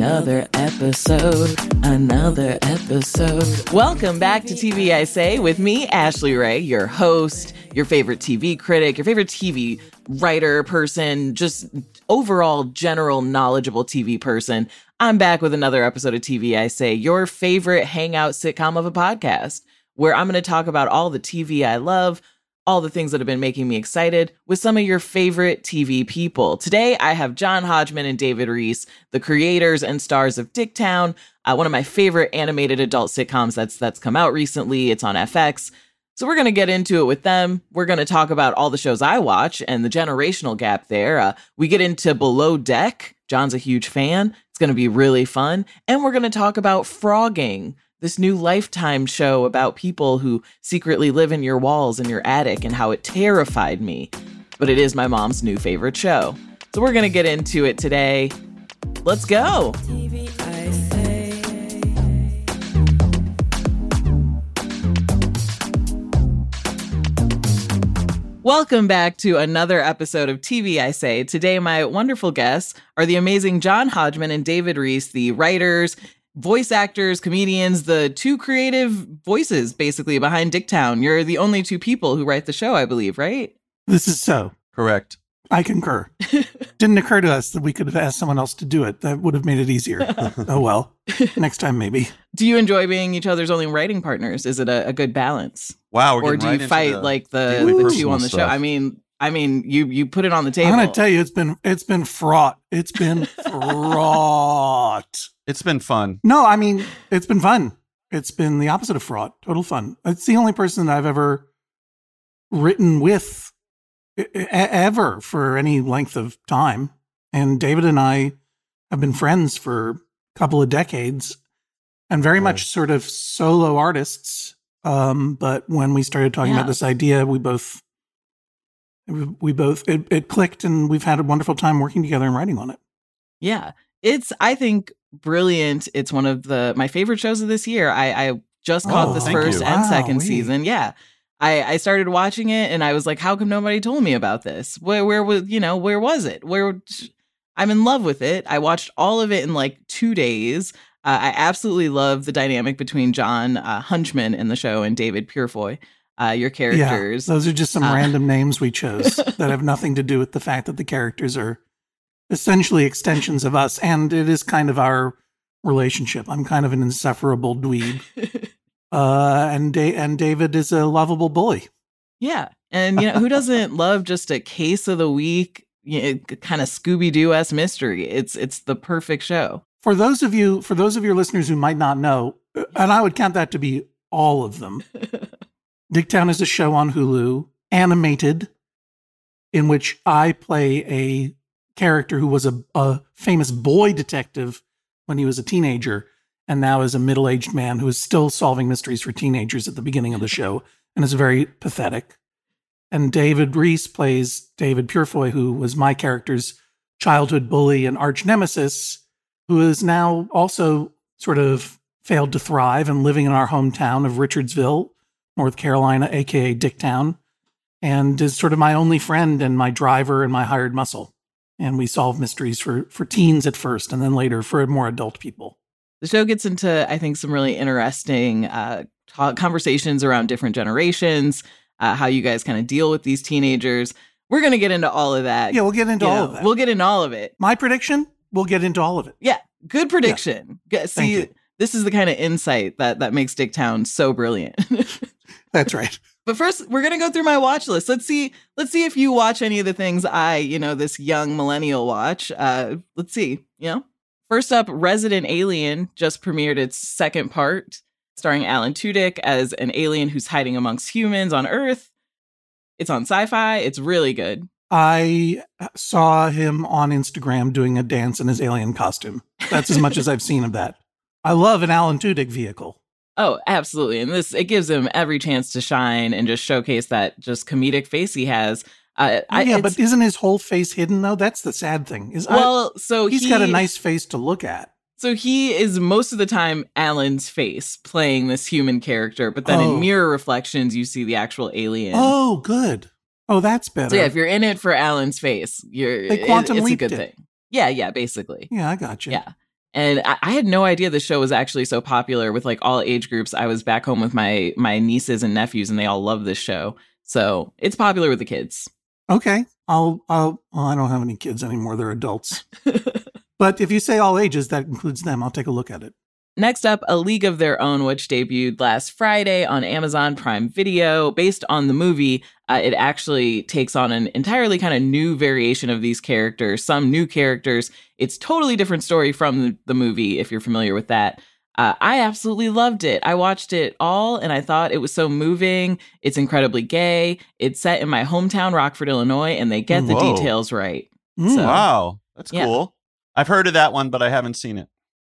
Another episode, another episode. Welcome back to TV I Say with me, Ashley Ray, your host, your favorite TV critic, your favorite TV writer person, just overall general knowledgeable TV person. I'm back with another episode of TV I Say, your favorite hangout sitcom of a podcast, where I'm going to talk about all the TV I love all the things that have been making me excited with some of your favorite TV people. Today, I have John Hodgman and David Rees, the creators and stars of Dicktown, uh, one of my favorite animated adult sitcoms that's that's come out recently. It's on FX. So we're going to get into it with them. We're going to talk about all the shows I watch and the generational gap there. Uh, we get into Below Deck. John's a huge fan. It's going to be really fun. And we're going to talk about phrogging this new lifetime show about people who secretly live in your walls in your attic and how it terrified me. But it is my mom's new favorite show. So we're going to get into it today. Let's go. Welcome back to another episode of TV I Say. Today, my wonderful guests are the amazing John Hodgman and David Rees, the writers, voice actors, comedians, the two creative voices basically behind Dicktown. You're the only two people who write the show, I believe, right? This is so. Correct. I concur. Didn't occur to us that we could have asked someone else to do it. That would have made it easier. oh well. Next time maybe. Do you enjoy being each other's only writing partners? Is it a, a good balance? Wow. We're or do right you into fight the like the, the two on the show? I mean, I mean, you you put it on the table. I'm gonna tell you it's been it's been fraught. It's been fraught. It's been fun. No, I mean it's been fun. It's been the opposite of fraud, Total fun. It's the only person that I've ever written with ever for any length of time. And David and I have been friends for a couple of decades and very much sort of solo artists. Um, but when we started talking Yeah. about this idea, we both we both it, it clicked and we've had a wonderful time working together and writing on it. Yeah, it's I think brilliant. It's one of the my favorite shows of this year. I I just caught Oh, this first you. and Wow, second wee. season. Yeah. I, I started watching it and I was like, how come nobody told me about this? Where where was you know where was it? Where I'm in love with it. I watched all of it in like two days. Uh, I absolutely love the dynamic between John uh, Hunchman in the show and David Purefoy. Uh, your characters. Yeah, those are just some Uh, random names we chose that have nothing to do with the fact that the characters are essentially extensions of us, and it is kind of our relationship. I'm kind of an insufferable dweeb, uh, and da- and David is a lovable bully. Yeah. And you know, who doesn't love just a case of the week, you know, kind of Scooby Doo s mystery? It's it's the perfect show. For those of you, for those of your listeners who might not know, uh, and I would count that to be all of them. Dicktown is a show on Hulu, animated, in which I play a character who was a, a famous boy detective when he was a teenager, and now is a middle aged man who is still solving mysteries for teenagers at the beginning of the show, and is very pathetic. And David Rees plays David Purefoy, who was my character's childhood bully and arch nemesis, who is now also sort of failed to thrive and living in our hometown of Richardsville, North Carolina, aka Dicktown, and is sort of my only friend and my driver and my hired muscle. And we solve mysteries for for teens at first, and then later for more adult people. The show gets into, I think, some really interesting uh, conversations around different generations, uh, how you guys kind of deal with these teenagers. We're going to get into all of that. Yeah, we'll get into You all know, of that. We'll get into all of it. My prediction: we'll get into all of it. Yeah, good prediction. Thank See, this is the kind of insight that that makes Dicktown so brilliant. That's right. But first, we're gonna go through my watch list. Let's see. Let's see if you watch any of the things I, you know, this young millennial watch. Uh, let's see. You know, first up, Resident Alien just premiered its second part, starring Alan Tudyk as an alien who's hiding amongst humans on Earth. It's on Syfy. It's really good. I saw him on Instagram doing a dance in his alien costume. That's as much as I've seen of that. I love an Alan Tudyk vehicle. Oh, absolutely. And this it gives him every chance to shine and just showcase that just comedic face he has. Uh, I, yeah, but isn't his whole face hidden though? That's the sad thing. Is I- well, so he's he, got a nice face to look at. So he is most of the time Alan's face playing this human character, but then Oh. in mirror reflections you see the actual alien. Oh, good. Oh, that's better. so yeah, if you're in it for Alan's face, you're They it- quantum it's a good it. thing. Yeah, yeah, basically. yeah, I got you. Yeah. And I, I had no idea the show was actually so popular with like all age groups. I was back home with my my nieces and nephews, and they all love this show. So it's popular with the kids. Okay. I'll. I'll. Well, I don't have any kids anymore. They're adults. but if you say all ages, that includes them. I'll take a look at it. Next up, A League of Their Own, which debuted last Friday on Amazon Prime Video. Based on the movie, uh, it actually takes on an entirely kind of new variation of these characters, some new characters. It's totally different story from the, movie, if you're familiar with that. Uh, I absolutely loved it. I watched it all and I thought it was so moving. It's incredibly gay. It's set in my hometown, Rockford, Illinois, and they get the details right. Mm. So- Wow, that's Yeah. cool. I've heard of that one, but I haven't seen it.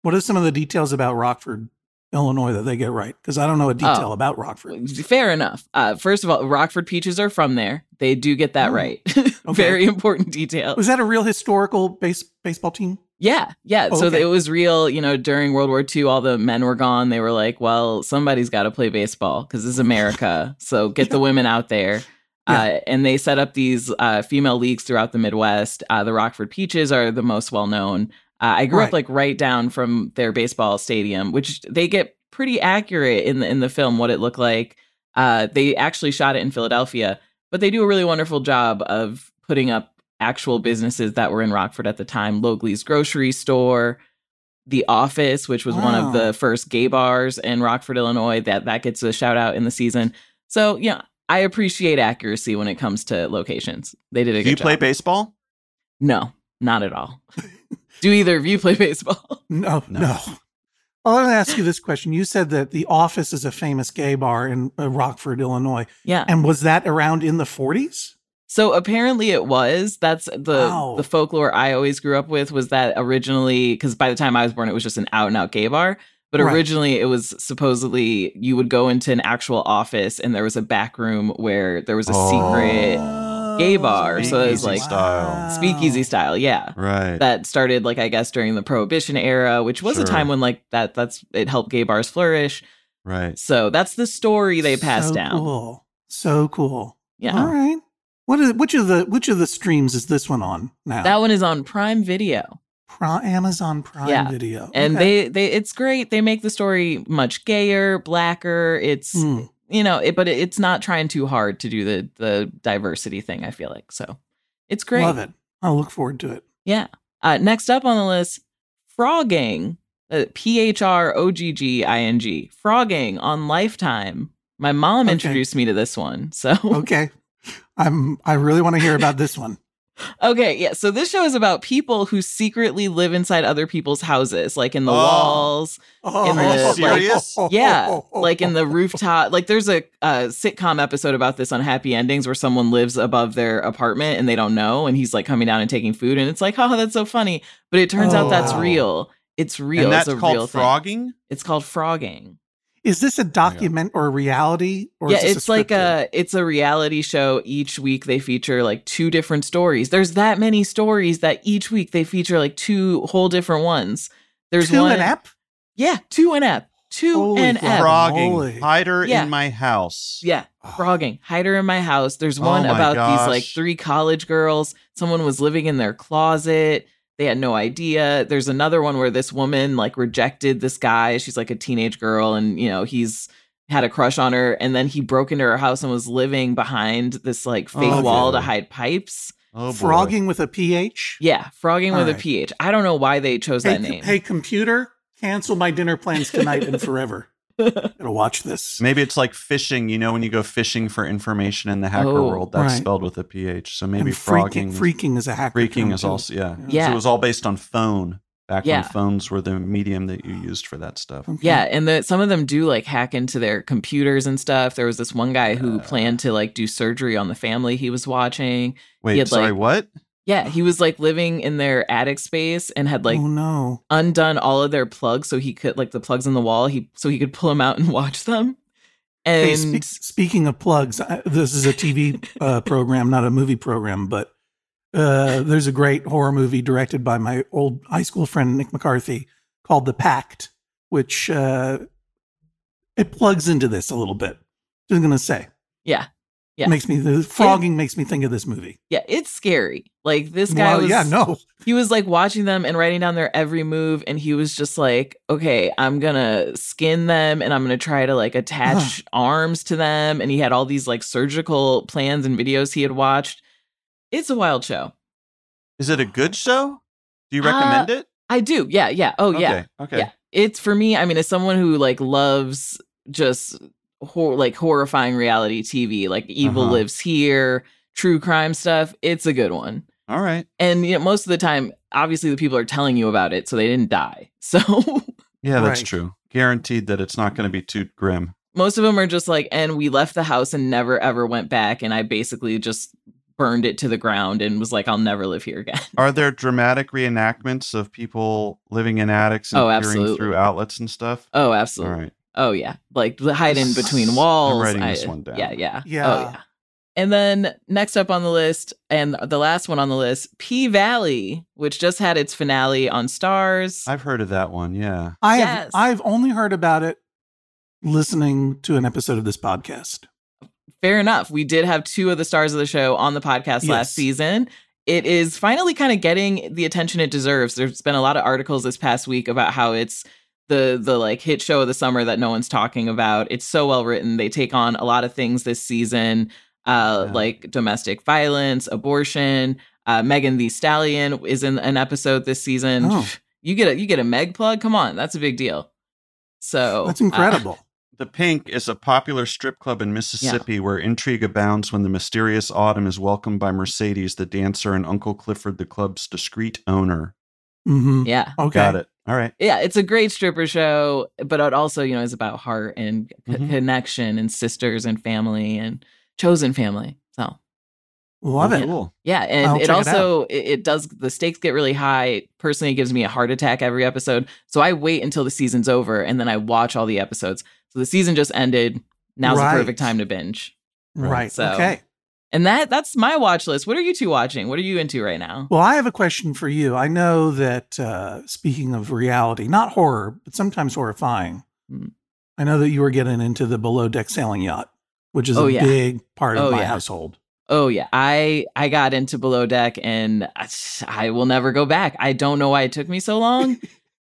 What are some of the details about Rockford, Illinois, that they get right? Because I don't know a detail Oh. about Rockford. Fair enough. Uh, first of all, Rockford Peaches are from there. They do get that Oh, right. Very important detail. Was that a real historical base baseball team? Yeah, yeah. Oh, so okay. it was real. You know, during World War II, all the men were gone. They were like, "Well, somebody's got to play baseball because this is America. so get the women out there." Uh, and they set up these uh, female leagues throughout the Midwest. Uh, the Rockford Peaches are the most well known. Uh, I grew Right. up like right down from their baseball stadium, which they get pretty accurate in the in the film what it looked like. Uh, they actually shot it in Philadelphia, but they do a really wonderful job of putting up actual businesses that were in Rockford at the time. Logley's grocery store, The Office, which was one of the first gay bars in Rockford, Illinois. That that gets a shout out in the season. So yeah, I appreciate accuracy when it comes to locations. They did a Do good you play job. baseball? No, not at all. do either of you play baseball? No, No. no. Well, let to ask you this question. You said that the Office is a famous gay bar in uh, Rockford, Illinois, Yeah. and was that around in the 40s? So apparently it was. That's the Wow. the folklore I always grew up with was that originally because by the time I was born it was just an out and out gay bar. But Right. originally it was supposedly you would go into an actual office and there was a back room where there was a secret gay bar. So it was like style. speakeasy style, yeah. Right. That started like I guess during the prohibition era, which was a time when like that that's it helped gay bars flourish. right. So that's the story they passed so down. Cool. So cool. Yeah. All right. What is which of the which of the streams is this one on now? That one is on Prime Video. Pri- Amazon Prime Yeah. Video. and Okay. they they it's great they make the story much gayer blacker it's Hmm. You know it, but it, it's not trying too hard to do the the diversity thing i feel like so it's great love it. I'll look forward to it. yeah uh next up on the list phrogging uh, p-h-r-o-g-g-i-n-g phrogging on lifetime my mom Okay. introduced me to this one so Okay. I'm I really want to hear about this one. Okay, yeah. So this show is about people who secretly live inside other people's houses, like in the Oh. walls. Oh, In Are you the, serious? Yeah, like in the rooftop. Like there's a, a sitcom episode about this on Happy Endings where someone lives above their apartment and they don't know, and he's like coming down and taking food, and it's like, oh, that's so funny. But it turns out that's Oh. real. It's real. And that's it's a called real thing. phrogging. It's called phrogging. Is this a document or a reality? Or yeah, is this it's like a it's a reality show. Each week they feature like two different stories. There's that many stories that each week they feature like two whole different ones. There's two one an app. Yeah, two and app Two Holy and crap. ep. Frog. Phrogging. moly. Hide her Yeah. in my house. Yeah, phrogging. Hide her in my house. There's Oh one my about these like three college girls. Someone was living in their closet. They had no idea. There's another one where this woman like rejected this guy. She's like a teenage girl, and you know he's had a crush on her, and then he broke into her house and was living behind this like fake Oh, wall to hide pipes. Oh, boy. Phrogging with a PH. Yeah, phrogging with All a ph. I don't know why they chose Hey, that name. hey, computer, cancel my dinner plans tonight and forever. Gotta watch this. Maybe it's like phishing. You know, when you go phishing for information in the hacker Oh, world, that's right. spelled with a ph. So maybe and phrogging. phreaking, phreaking is a hacker. phreaking is too. also yeah. Yeah. So it was all based on phone back Yeah. when phones were the medium that you used for that stuff. Okay. Yeah, and the, some of them do like hack into their computers and stuff. There was this one guy who Yeah. planned to like do surgery on the family he was watching. Wait, had, sorry, like- what? Yeah, he was like living in their attic space and had like oh no. undone all of their plugs so he could like the plugs in the wall. He so he could pull them out and watch them. And Hey, spe- speaking of plugs, I, this is a TV uh, program, not a movie program, but uh, there's a great horror movie directed by my old high school friend Nick McCarthy called The Pact, which uh, it plugs into this a little bit. Just gonna say, yeah, Yeah. makes me the phrogging makes me think of this movie. yeah, it's scary. Like this guy Well, was yeah, no, he was like watching them and writing down their every move and he was just like okay i'm gonna skin them and i'm gonna try to like attach arms to them and he had all these like surgical plans and videos he had watched it's a wild show Is it a good show? Do you Uh, recommend it? i do yeah yeah oh yeah Okay. Okay. yeah it's for me i mean as someone who like loves just hor- like horrifying reality tv like evil Uh-huh. lives here true crime stuff it's a good one All right. and you know most of the time obviously the people are telling you about it so they didn't die so Yeah, that's Right. true. Guaranteed that it's not going to be too grim. most of them are just like and we left the house and never ever went back and i basically just burned it to the ground and was like i'll never live here again Are there dramatic reenactments of people living in attics and Oh, peering absolutely. through outlets and stuff? oh absolutely right. Oh yeah like hide in This- between I'm walls writing I- this one down. yeah yeah Yeah. oh yeah and then next up on the list and the last one on the list p valley which just had its finale on Starz I've heard of that one. Yeah. I Yes. have I've only heard about it listening to an episode of this podcast. fair enough. We did have two of the stars of the show on the podcast Yes. last season. It is finally kind of getting the attention it deserves. There's been a lot of articles this past week about how it's the the like hit show of the summer that no one's talking about. It's so well written. They take on a lot of things this season, uh, Yeah. like domestic violence, abortion. Uh, Megan Thee Stallion is in an episode this season. Oh. You get a you get a Meg plug. Come on, that's a big deal. So That's uh, incredible. The Pink is a popular strip club in Mississippi where intrigue abounds when the mysterious Autumn is welcomed by Mercedes, the dancer, and Uncle Clifford, the club's discreet owner. Mm-hmm. yeah. Okay. Got it. All right. yeah, it's a great stripper show, but it also, you know, is about heart and c- Mhm. connection and sisters and family and chosen family. So Love it. Cool. yeah, and it also it, it does the stakes get really high. Personally, it gives me a heart attack every episode. So I wait until the season's over and then I watch all the episodes. So the season just ended. Now's Right. the perfect time to binge. Right. So- Okay. And that that's my watch list. What are you two watching? What are you into right now? Well, I have a question for you. I know that uh, speaking of reality, not horror, but sometimes horrifying, Hmm. I know that you were getting into the below deck sailing yacht, which is Oh, a yeah. big part of Oh, my yeah. household. Oh yeah, I I got into Below Deck and I, I will never go back. I don't know why it took me so long.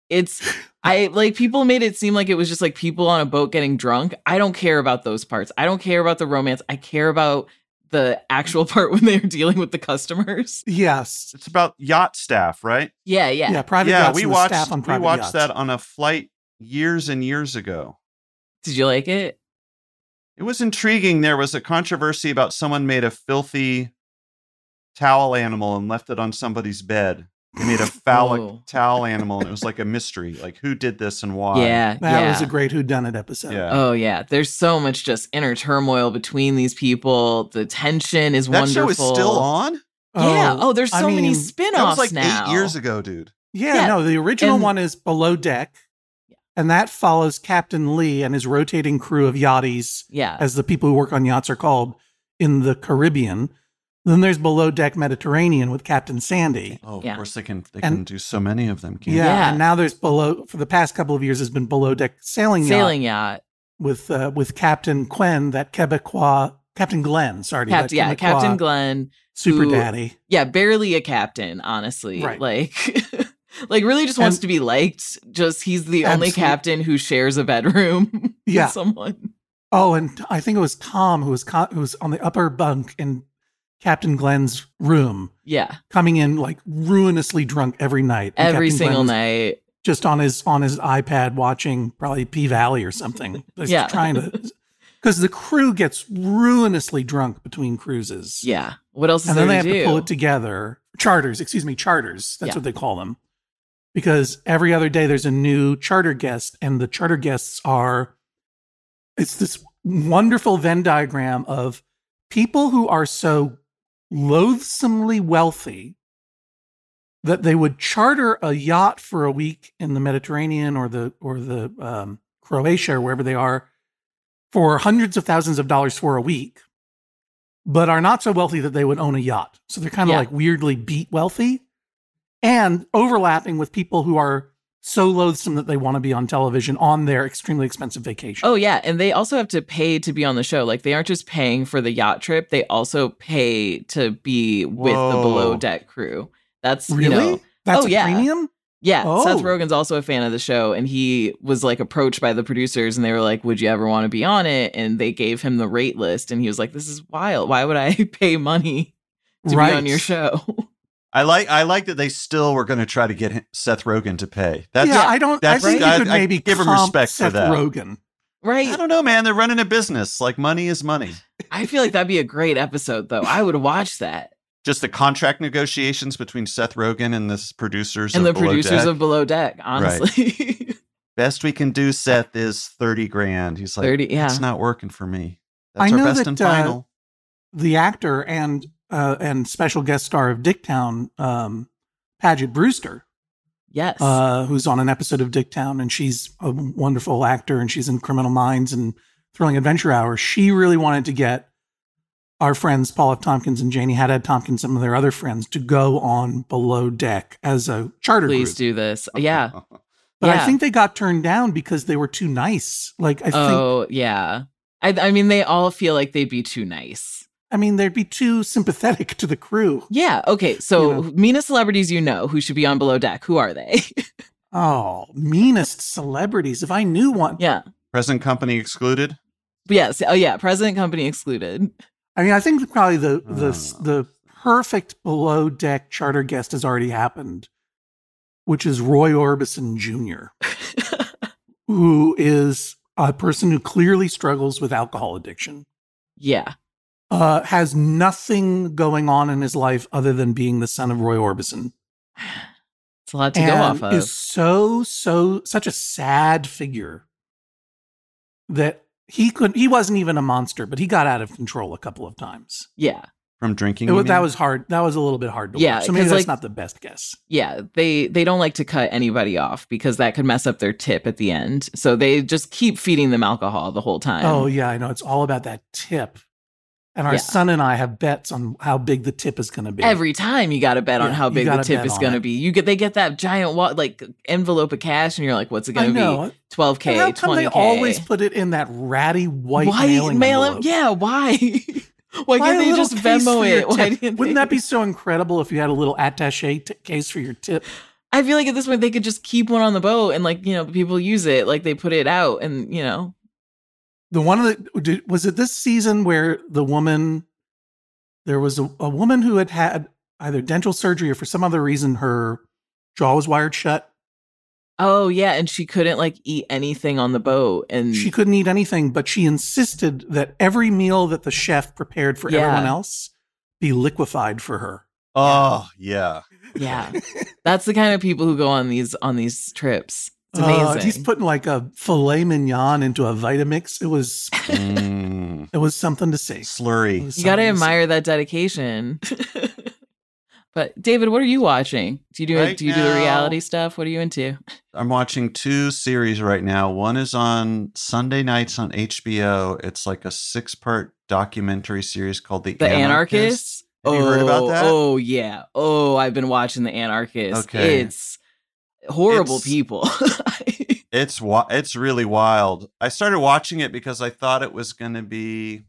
it's I like people made it seem like it was just like people on a boat getting drunk. I don't care about those parts. I don't care about the romance. I care about the actual part when they're dealing with the customers. Yes. It's about yacht staff, right? Yeah, yeah. Yeah. private yeah, yachts we and watched staff on we watched yachts. that on a flight years and years ago. Did you like it? It was intriguing. There was a controversy about someone made a filthy towel animal and left it on somebody's bed. They made a phallic Oh. towel animal, and it was like a mystery, like who did this and why. Yeah, That yeah. was a great whodunit episode. Yeah. Oh yeah, there's so much just inner turmoil between these people. The tension is that wonderful. show is still on. Oh, yeah. Oh, there's I so many mean, spin-offs That was like now. eight years ago, dude. Yeah, Yeah, no, the original and- one is below deck, and that follows Captain Lee and his rotating crew of yachties, Yeah. as the people who work on yachts are called in the Caribbean. Then there's below deck Mediterranean with Captain Sandy. Oh, of Yeah. course they can. They And- can do so many of them. Can't Yeah, they? Yeah. and now there's below for the past couple of years has been below deck sailing, yacht, Sailing yacht. with uh, with Captain Quen, that Quebecois Captain Glenn. Sorry, Cap- yeah, Quebecois Captain Glenn. Super who- Daddy. Yeah, barely a captain, honestly. Right. Like like really just wants And- to be liked. Just he's the only Absolute- captain who shares a bedroom Yeah. with someone. Oh, and I think it was Tom who was co- who was on the upper bunk in Captain Glenn's room, Yeah. coming in like ruinously drunk every night. And Every Captain single night. just on his on his iPad watching probably P Valley or something. Yeah. trying to because the crew gets ruinously drunk between cruises. Yeah. What else is and there then they have do? to pull it together. Charters, excuse me, charters. That's Yeah. what they call them. Because every other day there's a new charter guest, and the charter guests are it's this wonderful Venn diagram of people who are so loathsomely wealthy that they would charter a yacht for a week in the Mediterranean or the or the um, Croatia or wherever they are for hundreds of thousands of dollars for a week, but are not so wealthy that they would own a yacht. So they're kind of Yeah. like weirdly beat wealthy and overlapping with people who are so loathsome that they want to be on television on their extremely expensive vacation. Oh yeah, and they also have to pay to be on the show. Like they aren't just paying for the yacht trip; they also pay to be with the below deck crew. That's really? you know, That's oh, a yeah. premium? yeah. Oh. Seth Rogen's also a fan of the show, and he was like approached by the producers, and they were like, "Would you ever want to be on it?" And they gave him the rate list, and he was like, "This is wild. Why would I pay money to Right. be on your show?" I like I like that they still were going to try to get him- Seth Rogen to pay. That's yeah, I don't. I that's- think you I- could I maybe give him comp respect for Seth that. Rogen. right? I don't know, man. They're running a business. Like money is money. I feel like that'd be a great episode, though. I would watch that. Just the contract negotiations between Seth Rogen and the producers And the Below producers Deck. of Below Deck, honestly. best we can do. Seth is thirty grand. He's like, 30, yeah. it's not working for me. I That's our know best that, and uh, final. The actor and uh, and special guest star of Dicktown, um, Paget Brewster, yes. uh, who's on an episode of Dicktown, and she's a wonderful actor, and she's in Criminal Minds and Thrilling Adventure Hour. She really wanted to get our friends Paul F. Tompkins and Janie Haddad Tompkins, some of their other friends, to go on Below Deck as a charter Please group. do this. Yeah. But I think they got turned down because they were too nice. Like I think, Oh, yeah. I, I mean, they all feel like they'd be too nice. I mean, they'd be too sympathetic to the crew. Yeah. Okay. So, You know. meanest celebrities you know who should be on Below Deck. Who are they? Oh, meanest celebrities. If I knew one, yeah. Present company excluded. Yes. Oh, yeah. President company excluded. I mean, I think probably the the Oh. the perfect below deck charter guest has already happened, which is Roy Orbison Jr., who is a person who clearly struggles with alcohol addiction, yeah. Uh, has nothing going on in his life other than being the son of Roy Orbison, It's a lot to and go off of. is so so such a sad figure that he could he wasn't even a monster, but he got out of control a couple of times. yeah. From drinking. It you that mean? was hard. That was a little bit hard to Yeah, watch. So maybe that's like- not the best guess. Yeah. They they don't like to cut anybody off because that could mess up their tip at the end. So they just keep feeding them alcohol the whole time. Oh yeah, I know. It's all about that tip. And our Yeah. son and I have bets on how big the tip is going to be. Every time you got to bet on how big the tip is going to be. You get they get that giant like envelope of cash, and you're like, "What's it going to be? Twelve k, how come twenty they k." always put it in that ratty white why mailing mail envelope? it? Yeah, why? why Why can't they just Venmo it? Why Wouldn't they- that be so incredible if you had a little attaché t- case for your tip? I feel like at this point they could just keep one on the boat, and like you know, people use it, like they put it out, and you know, The one of the did, was it this season where the woman there was a, a woman who had had either dental surgery or for some other reason her jaw was wired shut. oh yeah, and she couldn't like eat anything on the boat, and She couldn't eat anything, but she insisted that every meal that the chef prepared for Yeah. everyone else be liquefied for her. Oh yeah. yeah, that's the kind of people who go on these on these trips. It's Uh, amazing. he's putting like a filet mignon into a Vitamix. It was Mm, it was something to see. Slurry. You got to something see. admire that dedication. but David, what are you watching? Do you do Right do you do the reality stuff? What are you into? I'm watching two series right now. One is on Sunday nights on HBO. It's like a six part documentary series called The, The Anarchists. Have you heard about that? Oh yeah. Oh, I've been watching The Anarchists. Okay. It's horrible It's- people. It's it's really wild. I started watching it because I thought it was going to be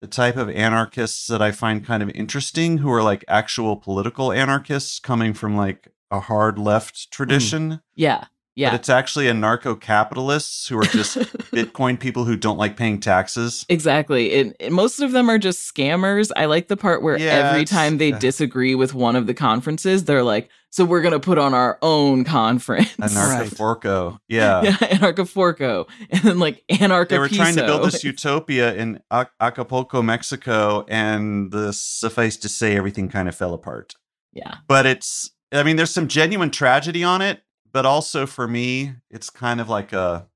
the type of anarchists that I find kind of interesting, who are like actual political anarchists coming from like a hard left mm. tradition. Yeah. But Yeah. it's actually anarcho capitalists who are just Bitcoin people who don't like paying taxes. Exactly. And, and most of them are just scammers. I like the part where Yeah, every time they uh. disagree with one of the conferences, they're like, so we're going to put on our own conference. Anarcho Forco. Yeah. yeah, Anarchaforco. And then like anarcho They were trying to build this utopia in Ac- Acapulco, Mexico, and the suffice to say, everything kind of fell apart. Yeah. But it's, I mean, there's some genuine tragedy on it, but also for me, it's kind of like a.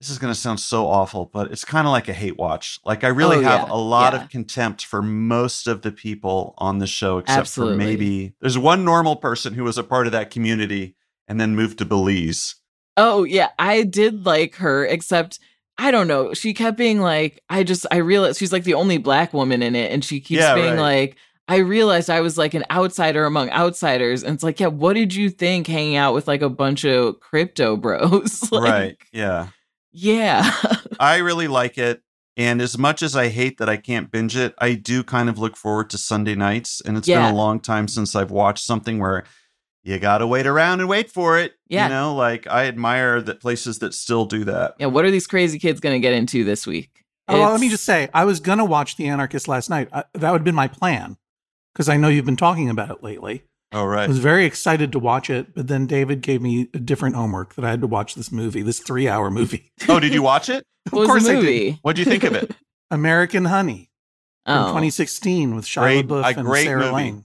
This is going to sound so awful, but it's kind of like a hate watch. Like I really Oh, have yeah, a lot yeah. of contempt for most of the people on the show, except Absolutely. for maybe there's one normal person who was a part of that community and then moved to Belize. Oh, yeah. I did like her, except I don't know. She kept being like, I just, I realized she's like the only black woman in it. And she keeps Yeah, being right. like, I realized I was like an outsider among outsiders. And it's like, yeah, what did you think hanging out with like a bunch of crypto bros? Like, right. Yeah. Yeah. I really like it. And as much as I hate that I can't binge it, I do kind of look forward to Sunday nights. And it's Yeah. been a long time since I've watched something where you got to wait around and wait for it. Yeah. You know, like I admire that places that still do that. yeah. What are these crazy kids going to get into this week? Oh, well, let me just say, I was gonna watch The Anarchist last night. I, that would have been my plan because I know you've been talking about it lately. Oh, right. I was very excited to watch it, but then David gave me a different homework that I had to watch this movie, this three-hour movie. oh, did you watch it? of What was course the I did. What'd you think of it? American Honey from Oh, 2016 with Shia Great- LaBeouf and great Sarah movie. Lane.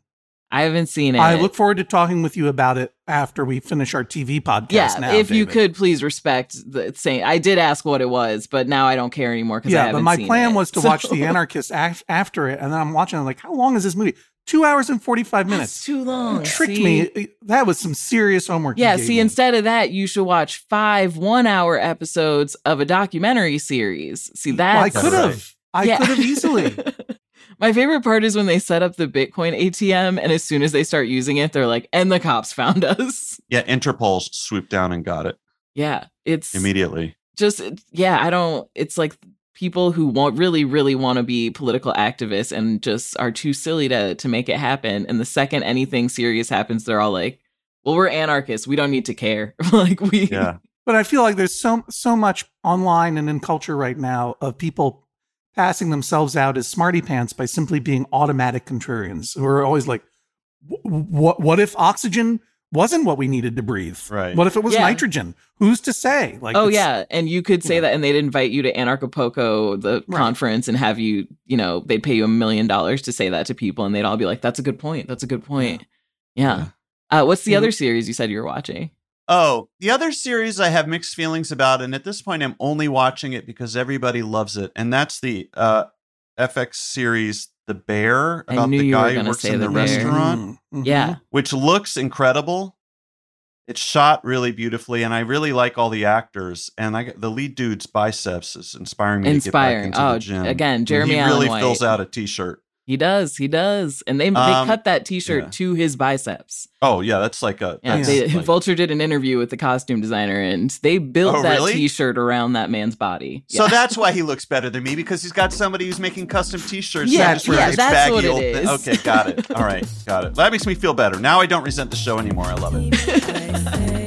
I haven't seen it. I look forward to talking with you about it after we finish our TV podcast. yeah, now, if you could please respect the saying. I did ask what it was, but now I don't care anymore because I Yeah, haven't but my plan it. was to So- watch The Anarchist af- after it, and then I'm watching. I'm like, how long is this movie? Two hours and 45 minutes. That's minutes. too long. You tricked See? me. That was some serious homework. you Yeah, gave see, me. instead of that, you should watch five one-hour episodes of a documentary series. See, Well, I could have. I Yeah. could have easily. My favorite part is when they set up the Bitcoin ATM, and as soon as they start using it, they're like, "And the cops found us." Yeah, Interpol swooped down and got it Yeah, it's immediately. just yeah. I don't. It's like people who want really, really want to be political activists and just are too silly to to make it happen. And the second anything serious happens, they're all like, "Well, we're anarchists. We don't need to care." like we. Yeah. But I feel like there's so so much online and in culture right now of people passing themselves out as smarty pants by simply being automatic contrarians who are always like, "What? What if oxygen wasn't what we needed to breathe? Right. What if it was Yeah. nitrogen? Who's to say? Like, oh yeah, and you could say Yeah. that, and they'd invite you to Anarchapulco, the Right. conference, and have you, you know, they'd pay you a million dollars to say that to people, and they'd all be like, "That's a good point. That's a good point." Yeah. Uh, what's the Yeah. other series you said you were watching? Oh, the other series I have mixed feelings about, and at this point I'm only watching it because everybody loves it, and that's the uh, FX series The Bear about the guy who works in The the, restaurant, Mm, mhm. Yeah. which looks incredible. It's shot really beautifully, and I really like all the actors. And I the lead dude's biceps is inspiring me Inspiring. to get back into Oh, the gym. again, Jeremy he Allen really White. fills out a t-shirt. He does. He does. And they they Um, cut that T-shirt yeah. to his biceps. Oh yeah, that's like a Yeah, that's they, like- Vulture did an interview with the costume designer, and they built Oh, that really? T-shirt around that man's body. So Yeah. that's why he looks better than me because he's got somebody who's making custom T-shirts. Yeah, not just yeah, that's baggy what it old thing. is. Okay, got it. All right, got it. That makes me feel better. Now I don't resent the show anymore. I love it.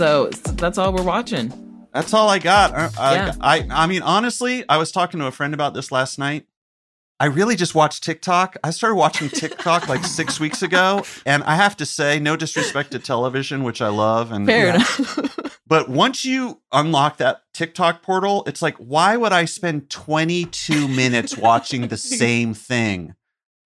So that's all we're watching. That's all I got. I, I, Yeah. I, I mean, honestly, I was talking to a friend about this last night. I really just watched TikTok. I started watching TikTok like six weeks ago, and I have to say, no disrespect to television, which I love, and Fair Yeah. enough. but once you unlock that TikTok portal, it's like, why would I spend 22 minutes watching the same thing?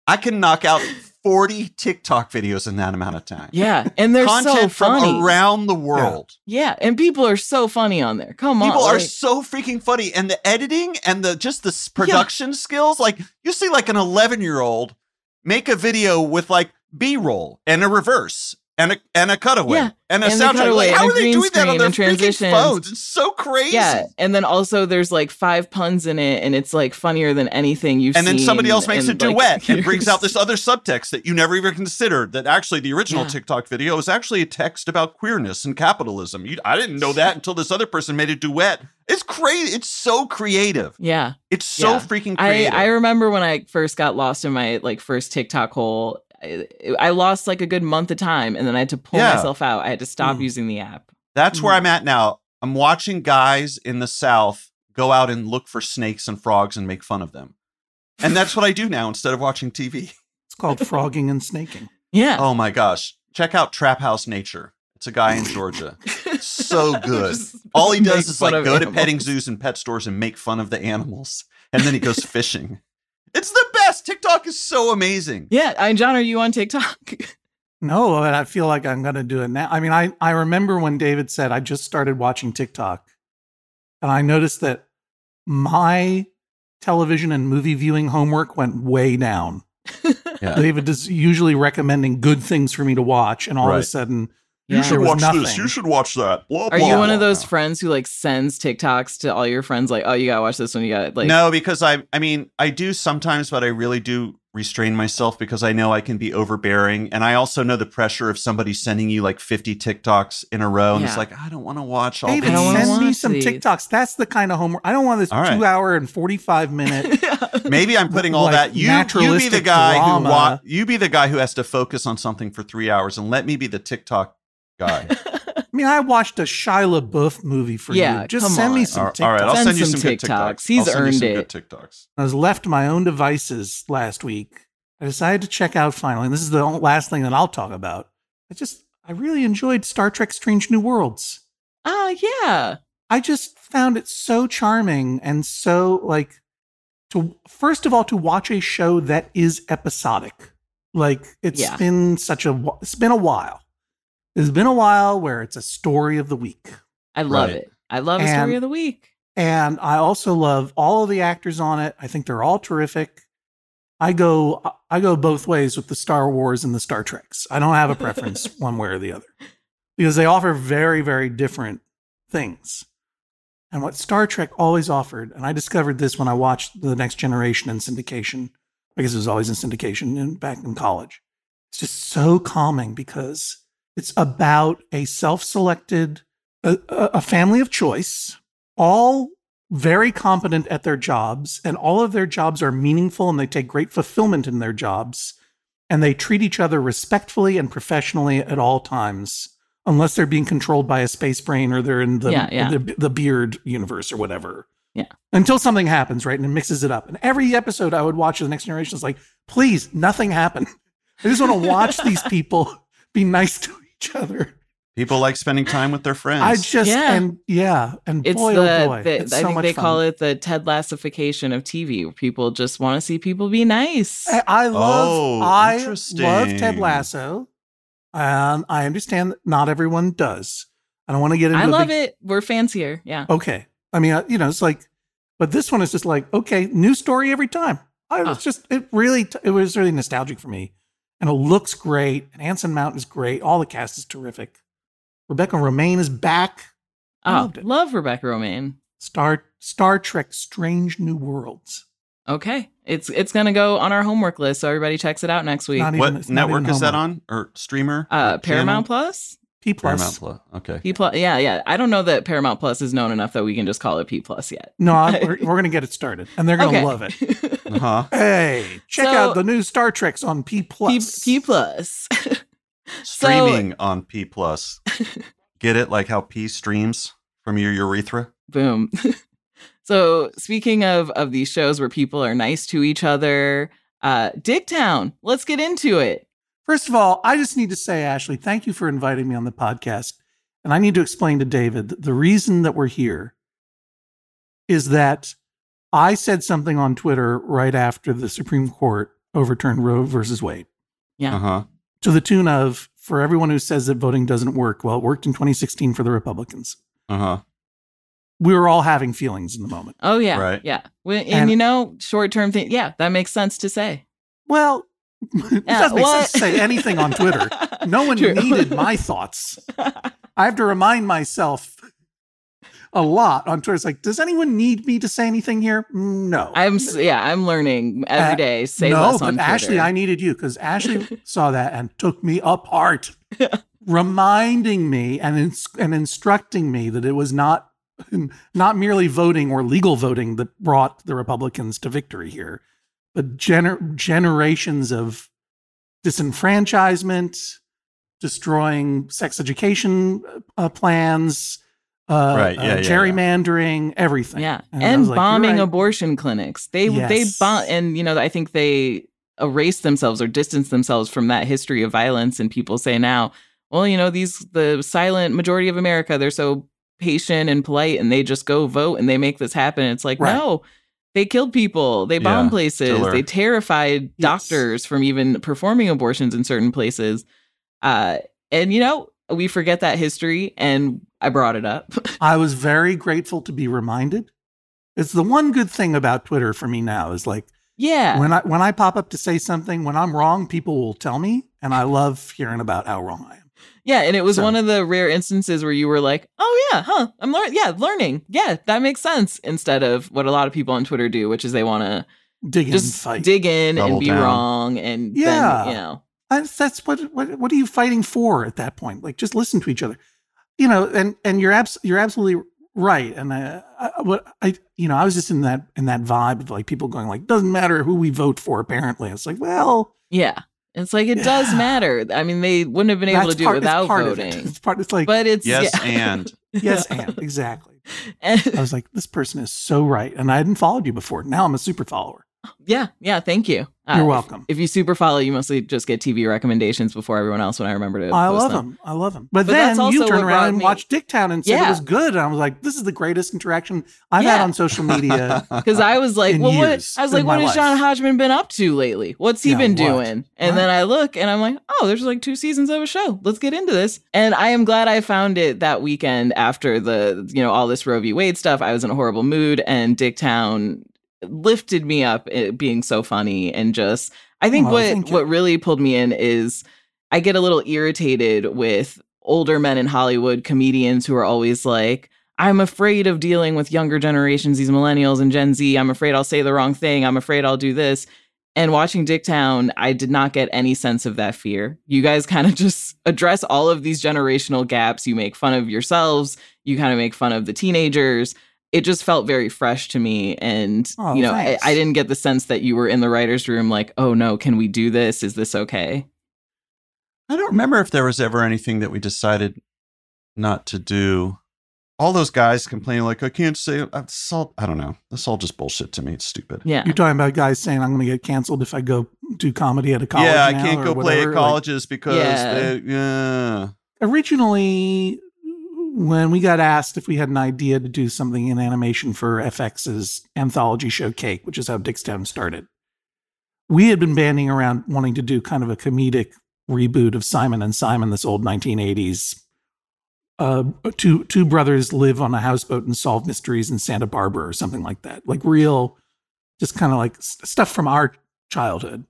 I can knock out 40 TikTok videos in that amount of time. yeah, and they're Content so from around the world. yeah, and people are so funny on there. Come on, People are like- so freaking funny, and the editing and the just the production skills. Like you see, like an 11 year old make a video with like B roll and a reverse and a and a cutaway Yeah, and a and soundtrack. cutaway Like, how and are they doing that on their freaking phones? It's so crazy. Yeah, and then also there's like five puns in it, and it's like funnier than anything you've And then somebody else makes a like, duet and brings out this other subtext that you never even considered. That actually, the original Yeah. TikTok video is actually a text about queerness and capitalism. You, I didn't know that until this other person made a duet. It's crazy. It's so creative. Yeah, It's so Yeah. freaking I creative. I remember when I first got lost in my like first TikTok hole. I, I lost like a good month of time, and then I had to pull Yeah. myself out. I had to stop Mm. using the app. That's where Mhm. I'm at now. I'm watching guys in the South go out and look for snakes and frogs and make fun of them. And that's what I do now instead of watching TV. It's called frogging and snaking. Yeah, Oh my gosh. Check out Trap House Nature. It's a guy in Georgia. So good. Just All he does is like of go to petting zoos and pet stores and make fun of the animals. And then he goes fishing. It's the best. TikTok is so amazing. Yeah, I, John, are you on TikTok? No, but I feel like I'm going to do it now. I mean, I, I remember when David said I just started watching TikTok, and I noticed that my television and movie viewing homework went way down. Yeah. David is usually recommending good things for me to watch, and all of a sudden, You yeah. there was nothing. This. You should watch that. Blah, Are you blah, one of blah. those friends who like sends TikToks to all your friends, like, "Oh, you gotta watch this one. You got to like." no, because I I mean I do sometimes, but I really do restrain myself because I know I can be overbearing, and I also know the pressure of somebody sending you like fifty TikToks in a row, and it's like I don't want to watch all. David, I don't these. send me some these. TikToks. That's the kind of homework. I don't want this All right. two hour and 45 minute. Maybe I'm putting all Like that. You you be the guy drama. who wa- you be the guy who has to focus on something for three hours, and let me be the TikTok guy. I mean, I watched a Shia LaBeouf movie for Yeah, you. Just come send me some all TikToks. right, I'll Send send you some some TikToks. TikToks. He's I'll send you earned some it. Good TikToks. I was left to my own devices last week. I decided to check out finally. And this is the last thing that I'll talk about. I just, I really enjoyed Star Trek Strange New Worlds. Ah, yeah. I just found it so charming and so like to, first of all, to watch a show that is episodic. Like it's Yeah. been such a, it's been a while. It's been a while where it's a story of the week. I love Right. it. I love a story of the week. And I also love all of the actors on it. I think they're all terrific. I go I go both ways with the Star Wars and the Star Treks. I don't have a preference one way or the other. Because they offer very very different things. And what Star Trek always offered, and I discovered this when I watched The Next Generation in syndication, because it was always in syndication in, back in college. It's just so calming because it's about a self-selected a, a a family of choice all very competent at their jobs, and all of their jobs are meaningful and they take great fulfillment in their jobs. And they treat each other respectfully and professionally at all times, unless they're being controlled by a space brain or they're in the, Yeah, yeah. the, the beard universe or whatever. Yeah. Until something happens, right? And it mixes it up. And every episode I would watch of The Next Generation is like, please, nothing happened. I just want to watch these people be nice to each other. People like spending time with their friends. I just Yeah. and yeah, and It's boy the, oh boy, the- it's I so think much they fun. call it the Ted Lassification of TV, where people just want to see people be nice. I, I love Oh, I love. Ted Lasso, and I understand that not everyone does. I don't want to get into. I love big- it. We're fancier. Yeah. Okay, I mean, uh, you know, it's like, but this one is just like, okay, new story every time. I was just it really it was really nostalgic for me, and it looks great. And Anson Mount is great. All the cast is terrific. Rebecca Romijn is back. I Oh, loved it. love Rebecca Romijn. Star Star Trek: Strange New Worlds. Okay, it's it's gonna go on our homework list, so everybody checks it out next week. Not even- What it's not network even is that on? Or streamer? uh, Paramount channel? Plus. P plus. Paramount Plus. Okay. P plus. Yeah, yeah. I don't know that Paramount Plus is known enough that we can just call it P plus yet. No, I, we're, we're going to get it started, and they're going to Okay. love it. Uh-huh. Hey, check So- out the new Star Treks on P P, plus. P plus. Streaming on P Plus. Get it? Like how P streams from your urethra? Boom. so speaking of of these shows where people are nice to each other, uh, Dicktown. Let's get into it. First of all, I just need to say, Ashley, thank you for inviting me on the podcast. And I need to explain to David that the reason that we're here is that I said something on Twitter right after the Supreme Court overturned Roe versus Wade Yeah. Uh huh. to the tune of, for everyone who says that voting doesn't work, well, it worked in 2016 for the Republicans. Uh huh. We were all having feelings in the moment. Oh yeah. Right. Yeah. And, And- you know, short term thing. Yeah, that makes sense to say. Well, it doesn't make what- sense to say anything on Twitter. No one True. needed my thoughts. I have to remind myself a lot on Twitter. It's like, does anyone need me to say anything here? No. I'm yeah, I'm learning every Uh, day. Say no, less but Twitter. Ashley, I needed you because Ashley saw that and took me apart, reminding me and ins- and instructing me that it was not not merely voting or legal voting that brought the Republicans to victory here, gener- generations of disenfranchisement, destroying sex education uh, plans, uh, Right, yeah, uh, yeah, yeah. gerrymandering, everything. Yeah, I and like, bombing right. abortion clinics. They they bomb, and you know, I think they erase themselves or distance themselves from that history of violence. And people say now, well, you know, these the silent majority of America, they're so patient and polite, and they just go vote and they make this happen. It's like Right. no. They killed people. They bombed Yeah, places. killer. They terrified Yes. doctors from even performing abortions in certain places. Uh, and you know, we forget that history, and I brought it up. I was very grateful to be reminded. It's the one good thing about Twitter for me now is like yeah, when I when I pop up to say something, when I'm wrong, people will tell me, and I love hearing about how wrong I am. Yeah, and it was So- one of the rare instances where you were like, "Oh yeah, huh? I'm learning. Yeah, learning. Yeah, that makes sense." Instead of what a lot of people on Twitter do, which is they want to Dig in, just fight. dig in Double and be down. wrong, and Yeah. then you know, I- that's what, what what are you fighting for at that point? Like just listen to each other, you know. And and you're abs- you're absolutely right. And I, I what I you know I was just in that in that vibe of like people going like doesn't matter who we vote for. Apparently, it's like well yeah, it's like it does matter. I mean, they wouldn't have been able that's to do part, it it's without part of it. voting, It's part. It's like but it's Yes, yeah. and yes and exactly. And- I was like, this person is so right. And I hadn't followed you before. Now I'm a super follower. Yeah, yeah. Thank you. Uh, You're welcome. If, you super follow, you mostly just get TV recommendations before everyone else. When I remember to, I love them. him. I love them. But, But then you turn around and me- watched Dicktown and said Yeah. it was good. And I was like, this is the greatest interaction I've had on social media. Because I was like, well, what? I was like, what has life. John Hodgman been up to lately? What's he Yeah, been what? doing? And then I look and I'm like, oh, there's like two seasons of a show. Let's get into this. And I am glad I found it that weekend after the, you know, all this Roe v. Wade stuff. I was in a horrible mood and Dicktown lifted me up it being so funny and just I think Oh, what what really pulled me in is I get a little irritated with older men in Hollywood comedians who are always like I'm afraid of dealing with younger generations, these millennials and Gen Z. I'm afraid I'll say the wrong thing. I'm afraid I'll do this. And watching Dicktown, I did not get any sense of that fear. You guys kind of just address all of these generational gaps. You make fun of yourselves. You kind of make fun of the teenagers. It just felt very fresh to me. And, Oh, you know, I. I didn't get the sense that you were in the writer's room like, oh no, can we do this? Is this okay? I don't remember if there was ever anything that we decided not to do. All those guys complaining like I can't say uh, this all, I don't know. This all just bullshit to me. It's stupid. Yeah. You're talking about guys saying I'm going to get canceled if I go do comedy at a college. yeah, I now can't or go play whatever. at Like, colleges because Yeah. they, yeah. originally, when we got asked if we had an idea to do something in animation for FX's anthology show Cake, which is how Dicktown started, we had been banding around wanting to do kind of a comedic reboot of Simon and Simon, this old 1980s. Uh, two two brothers live on a houseboat and solve mysteries in Santa Barbara or something like that. Like real just kind of like s- stuff from our childhood.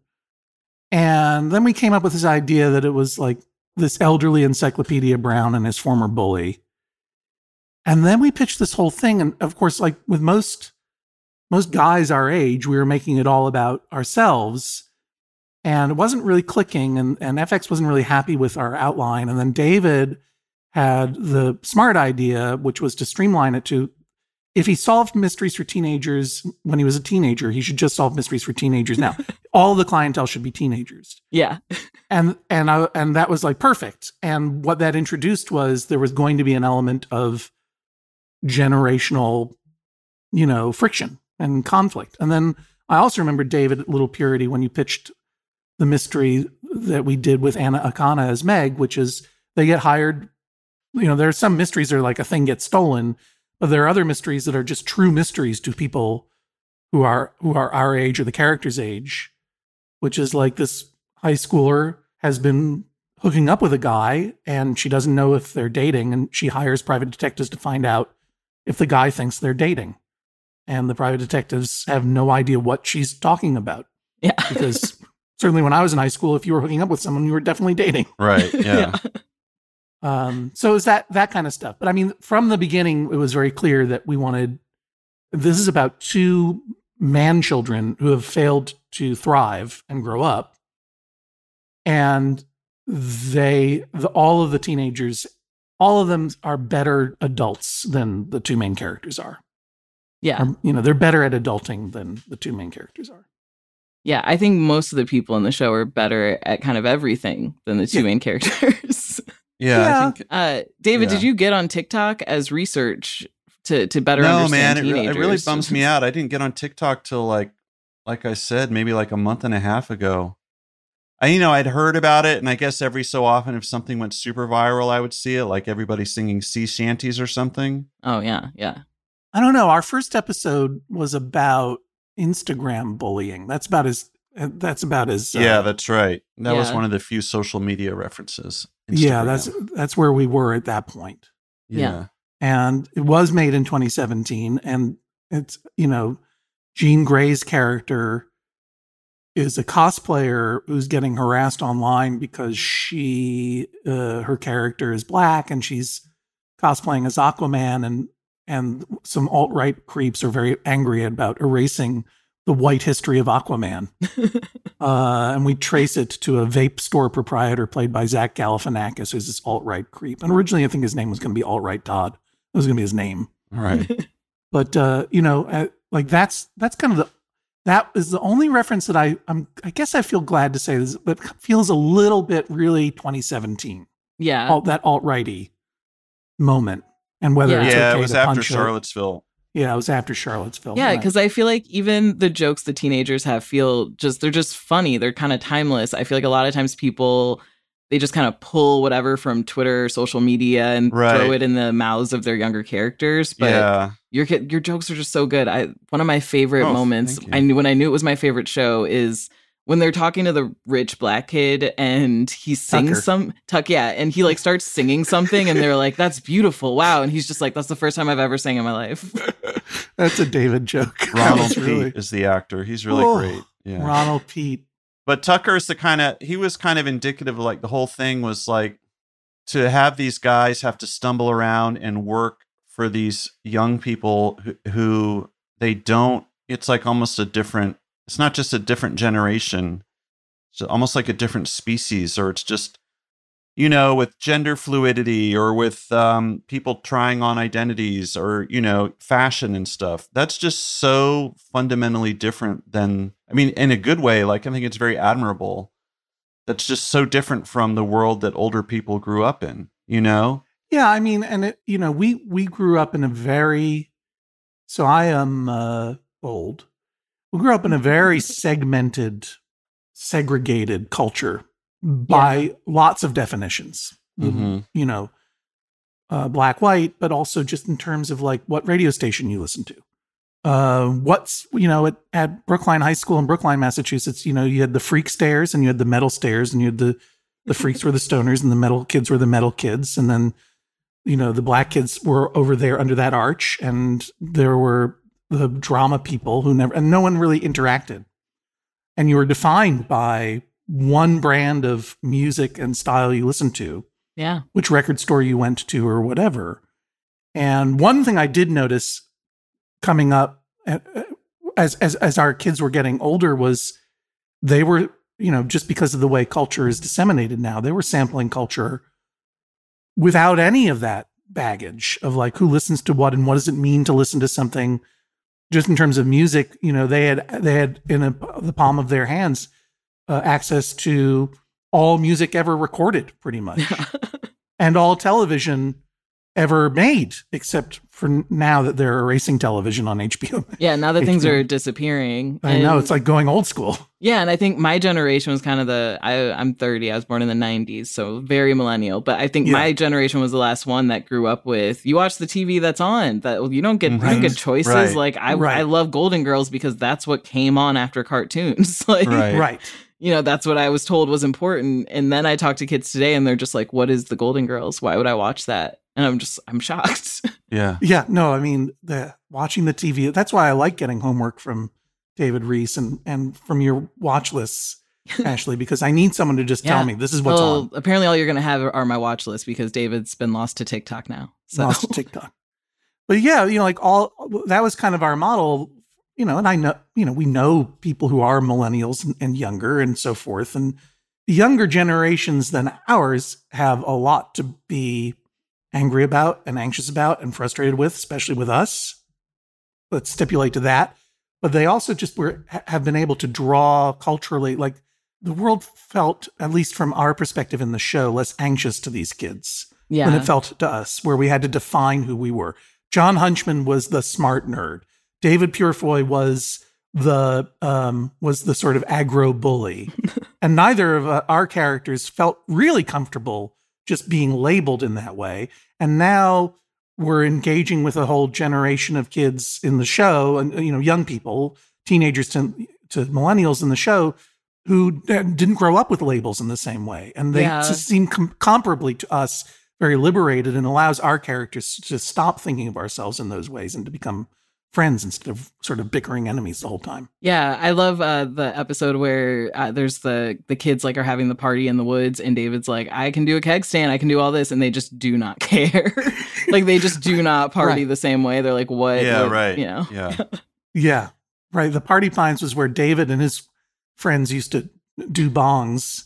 And then we came up with this idea that it was like this elderly Encyclopedia Brown and his former bully. And then we pitched this whole thing. And of course, like with most most guys our age, we were making it all about ourselves. And it wasn't really clicking, and, and FX wasn't really happy with our outline. And then David had the smart idea, which was to streamline it to if he solved mysteries for teenagers when he was a teenager, he should just solve mysteries for teenagers now. All the clientele should be teenagers Yeah. and and I, and that was like perfect. And what that introduced was there was going to be an element of generational, you know, friction and conflict. And then I also remember David at Little Purity when you pitched the mystery that we did with Anna Akana as Meg, which is they get hired. You know, there are some mysteries that are like a thing gets stolen, but there are other mysteries that are just true mysteries to people who are who are our age or the character's age, which is like this high schooler has been hooking up with a guy and she doesn't know if they're dating and she hires private detectives to find out if the guy thinks they're dating and the private detectives have no idea what she's talking about Yeah. because certainly when i was in high school if you were hooking up with someone you were definitely dating Right. Yeah. um, so is that that kind of stuff but i mean from the beginning it was very clear that we wanted this is about two man children who have failed to thrive and grow up and they the, all of the teenagers all of them are better adults than the two main characters are Yeah. Or, you know they're better at adulting than the two main characters are Yeah. I think most of the people in the show are better at kind of everything than the two Yeah. main characters. Yeah. Yeah. I think. Uh, David, Yeah. did you get on TikTok as research to, to better No, understand man, it, re- it really bums me out. I didn't get on TikTok till like, like I said, maybe like a month and a half ago. I, you know, I'd heard about it, and I guess every so often, if something went super viral, I would see it, like everybody singing sea shanties or something. Oh, yeah. Yeah. i don't know our first episode was about instagram bullying that's about as that's about as uh, yeah, that's right. That was one of the few social media references. yeah that's that's where we were at that point Yeah. and it was made in 2017 and it's you know Jean Grae's character is a cosplayer who's getting harassed online because she uh, her character is black and she's cosplaying as aquaman and and some alt-right creeps are very angry about erasing the white history of aquaman uh, and we trace it to a vape store proprietor played by Zach Galifianakis, who's this alt-right creep. And originally, I think his name was going to be alt-right Todd. It was going to be his name. All right. But uh, you know, uh, like that's that's kind of the that is the only reference that I I'm I guess I feel glad to say this, but feels a little bit really 2017 Yeah. alt that alt-righty moment. And whether Yeah. it's yeah, okay it was to after punch a- Charlottesville. yeah, it was after Charlottesville. Yeah, right. because I feel like even the jokes the teenagers have feel just they're just funny. They're kind of timeless. I feel like a lot of times people they just kind of pull whatever from Twitter, social media, and throw it in the mouths of their younger characters. But yeah. your your jokes are just so good. I one of my favorite Oh, moments. I knew when I knew it was my favorite show is when they're talking to the rich black kid and he sings Tucker. some Tuck, yeah, and he like starts singing something and they're like, "That's beautiful, wow!" And he's just like, "That's the first time I've ever sang in my life." that's a David joke. Ronald Peet really- is the actor. He's really Oh, great. Yeah. Ronald Peet. But Tucker's the kind of he was kind of indicative of like the whole thing was like to have these guys have to stumble around and work for these young people who, who they don't it's like almost a different it's not just a different generation. It's almost like a different species or it's just you know with gender fluidity or with um, people trying on identities or you know fashion and stuff that's just so fundamentally different than i mean in a good way like i think it's very admirable. That's just so different from the world that older people grew up in you know? Yeah, I mean, and it, you know, we we grew up in a very so I am uh, old. We grew up in a very segmented, segregated culture by lots of definitions. Mhm. You know, uh, black, white, but also just in terms of like what radio station you listen to. Uh, what's you know at, at Brookline High School in Brookline, Massachusetts, you know, you had the freak stairs and you had the metal stairs and you had the the freaks were the stoners and the metal kids were the metal kids and then you know the black kids were over there under that arch and there were the drama people who never and no one really interacted. And you were defined by one brand of music and style you listened to, Yeah. which record store you went to or whatever. And one thing I did notice coming up uh, uh, as as as our kids were getting older was they were, you know, just because of the way culture is disseminated now, they were sampling culture without any of that baggage of like who listens to what and what does it mean to listen to something just in terms of music you know they had they had in a, the palm of their hands uh, access to all music ever recorded pretty much and all television ever made except for now that they're erasing television on HBO Yeah, now that things are disappearing. I know it's like going old school Yeah, and I think my generation was kind of the I I'm 30. I was born in the 90s, so very millennial, but I think Yeah. my generation was the last one that grew up with you watch the TV that's on. That you don't get you Right. don't get choices. Right. Like I Right. I love Golden Girls because that's what came on after cartoons. like Right. Right you know, that's what I was told was important. And then I talk to kids today and they're just like, What is the Golden Girls? Why would I watch that? And I'm just I'm shocked. Yeah. Yeah, no, I mean the watching the TV. That's why I like getting homework from David Rees and and from your watch lists, Ashley, because I need someone to just Yeah. tell me this is what's well, on. apparently all you're gonna have are my watch list because David's been lost to TikTok now. So Lost to TikTok. But yeah, you know, like all that was kind of our model, you know, and I know, you know, we know people who are millennials and, and younger and so forth. And the younger generations than ours have a lot to be angry about and anxious about and frustrated with, especially with us. Let's stipulate to that. But they also just were have been able to draw culturally, like the world felt, at least from our perspective in the show, less anxious to these kids yeah. than it felt to us, where we had to define who we were. John Hunchman was the smart nerd. David Purefoy was the um, was the sort of aggro bully, and neither of uh, our characters felt really comfortable just being labeled in that way. And now we're engaging with a whole generation of kids in the show, and you know, young people, teenagers to to millennials in the show, who uh, didn't grow up with labels in the same way, and they Yeah. just seem com- comparably to us very liberated and allows our characters to stop thinking of ourselves in those ways and to become friends instead of sort of bickering enemies the whole time. Yeah, I love uh, the episode where uh, there's the the kids like are having the party in the woods, and David's like, "I can do a keg stand, I can do all this," and they just do not care. like they just do not party Right. the same way. They're like, "What?" Yeah, what- right. You know. Yeah. Yeah, right. The party pines was where David and his friends used to do bongs,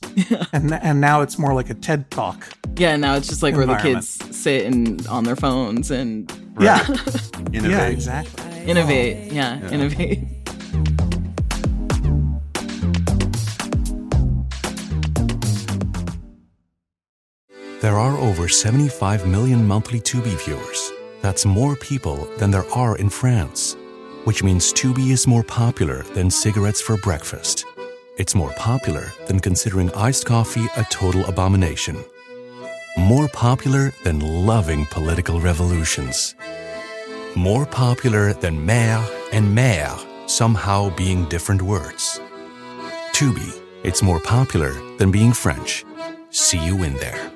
and and now it's more like a TED talk. Yeah. Now it's just like where the kids sit and on their phones and Yeah, Innovate. yeah, exactly. innovate. Yeah, Yeah. innovate. There are over 75 million monthly Tubi viewers. That's more people than there are in France, which means Tubi is more popular than cigarettes for breakfast. It's more popular than considering iced coffee a total abomination. More popular than loving political revolutions. More popular than mère and mère somehow being different words. Tubi, it's more popular than being French. See you in there.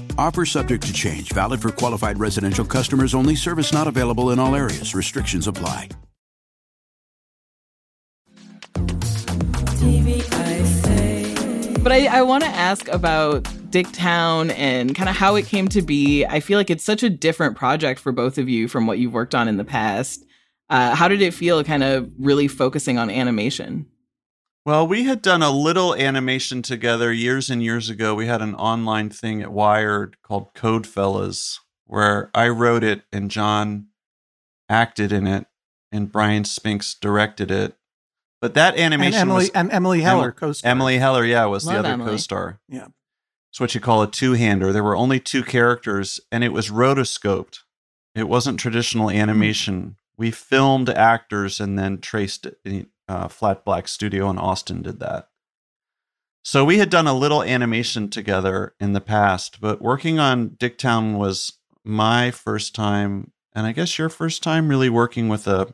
Offer subject to change, valid for qualified residential customers only. Service not available in all areas. Restrictions apply. TV I say. But I, I want to ask about Dicktown and kind of how it came to be. I feel like it's such a different project for both of you from what you've worked on in the past. Uh, how did it feel kind of really focusing on animation? Well, we had done a little animation together years and years ago. We had an online thing at Wired called Codefellas, where I wrote it and John acted in it, and Brian Spinks directed it. But that And animation Emily was and Emily Heller, Emily- co-star. Emily Heller, yeah, was Love the other Emily. co-star. Yeah. It's what you call a two-hander. There were only two characters, and it was rotoscoped. It wasn't traditional animation. We filmed actors and then traced it. Uh, Flat Black Studio in Austin did that. So we had done a little animation together in the past, but working on Dicktown was my first time, and I guess your first time really working with a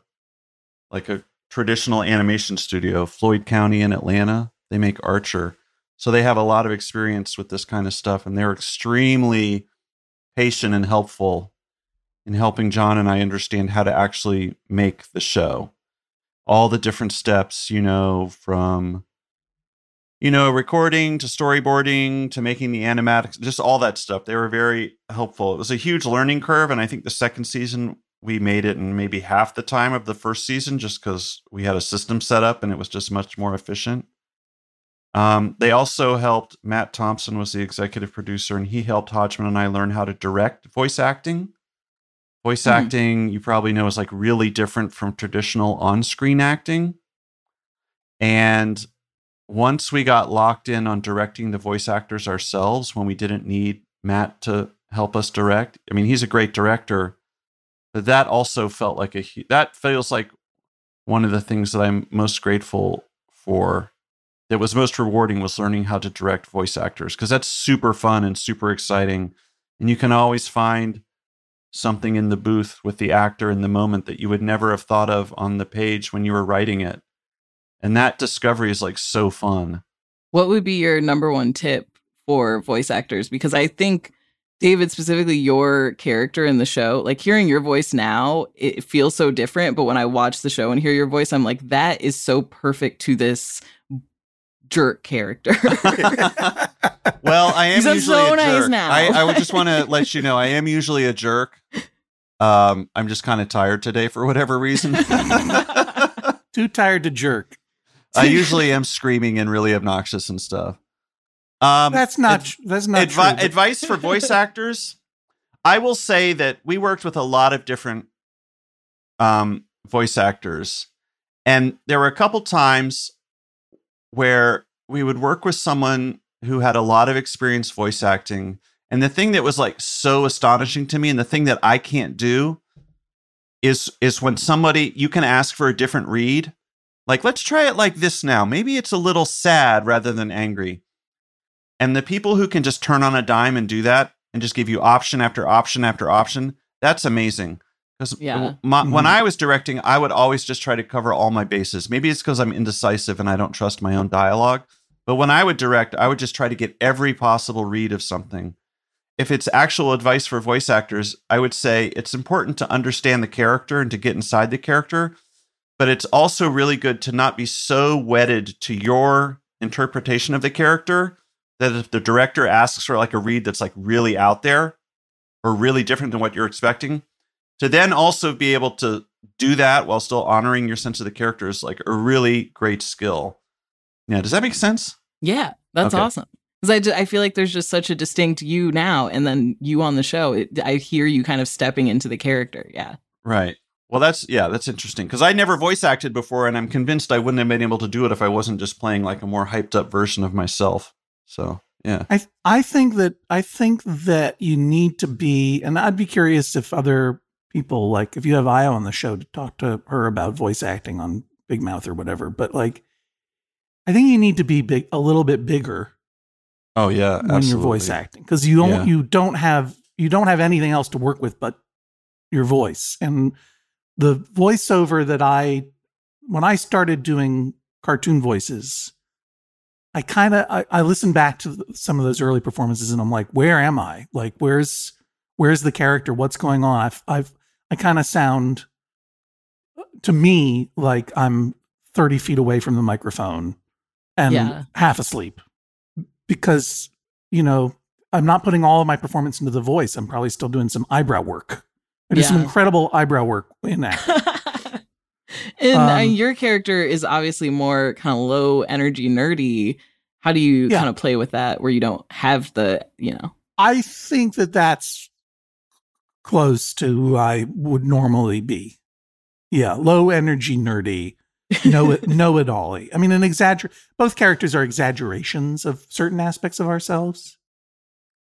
like a traditional animation studio, Floyd County in Atlanta. They make Archer. So they have a lot of experience with this kind of stuff, and they're extremely patient and helpful in helping John and I understand how to actually make the show. All the different steps, you know, from you know, recording to storyboarding to making the animatics, just all that stuff. They were very helpful. It was a huge learning curve, and I think the second season we made it in maybe half the time of the first season, just because we had a system set up and it was just much more efficient. Um, they also helped. Matt Thompson was the executive producer, and he helped Hodgman and I learn how to direct voice acting. Voice Mhm. acting, you probably know, is like really different from traditional on-screen acting. And once we got locked in on directing the voice actors ourselves, when we didn't need Matt to help us direct, I mean, he's a great director, but that also felt like a that feels like one of the things that I'm most grateful for that was most rewarding was learning how to direct voice actors because that's super fun and super exciting and you can always find something in the booth with the actor in the moment that you would never have thought of on the page when you were writing it and that discovery is like so fun What would be your number one tip for voice actors? Because I think David, specifically your character in the show, like hearing your voice now, it feels so different. But when I watch the show and hear your voice, I'm like, that is so perfect to this jerk character. well i am You usually so a nice jerk now. I, I would just want to let you know i am usually a jerk um, i'm just kind of tired today for whatever reason Too tired to jerk. I usually am screaming and really obnoxious and stuff. Um, That's not. ad- tr- that's not advi- true. but- advice for voice actors. I will say that we worked with a lot of different um, voice actors, and there were a couple times where we would work with someone who had a lot of experience voice acting. And the thing that was like so astonishing to me, and the thing that I can't do, is is when somebody you can ask for a different read. Like, let's try it like this now. Maybe it's a little sad rather than angry. And the people who can just turn on a dime and do that and just give you option after option after option, that's amazing. Because Yeah. when Mhm. I was directing, I would always just try to cover all my bases. Maybe it's because I'm indecisive and I don't trust my own dialogue. But when I would direct, I would just try to get every possible read of something. If it's actual advice for voice actors, I would say it's important to understand the character and to get inside the character. But it's also really good to not be so wedded to your interpretation of the character that if the director asks for like a read that's like really out there or really different than what you're expecting, to then also be able to do that while still honoring your sense of the character is like a really great skill. Yeah, does that make sense? yeah, that's Okay. awesome. Because I, ju- I feel like there's just such a distinct you now, and then you on the show. It, I hear you kind of stepping into the character. Yeah. Right. Well, that's yeah, that's interesting because I never voice acted before, and I'm convinced I wouldn't have been able to do it if I wasn't just playing like a more hyped up version of myself. So yeah, I I think that I think that you need to be, and I'd be curious if other people like if you have Ayo on the show to talk to her about voice acting on Big Mouth or whatever. But like, I think you need to be big, a little bit bigger oh yeah, when you're voice acting because you don't Yeah. you don't have you don't have anything else to work with but your voice and the voiceover that I when I started doing cartoon voices I kind of I, I listened back to some of those early performances and I'm like where am I like where's where's the character what's going on I've, I've I kind of sound to me like I'm 30 feet away from the microphone and Yeah. half asleep because you know I'm not putting all of my performance into the voice. I'm probably still doing some eyebrow work. I do some incredible eyebrow work in that. and uh, Um, your character is obviously more kind of low energy, nerdy. How do you Yeah. kind of play with that where you don't have the, you know? I think that that's close to who I would normally be. Yeah, low energy, nerdy, know it, know it all. I mean, an exagger. Both characters are exaggerations of certain aspects of ourselves,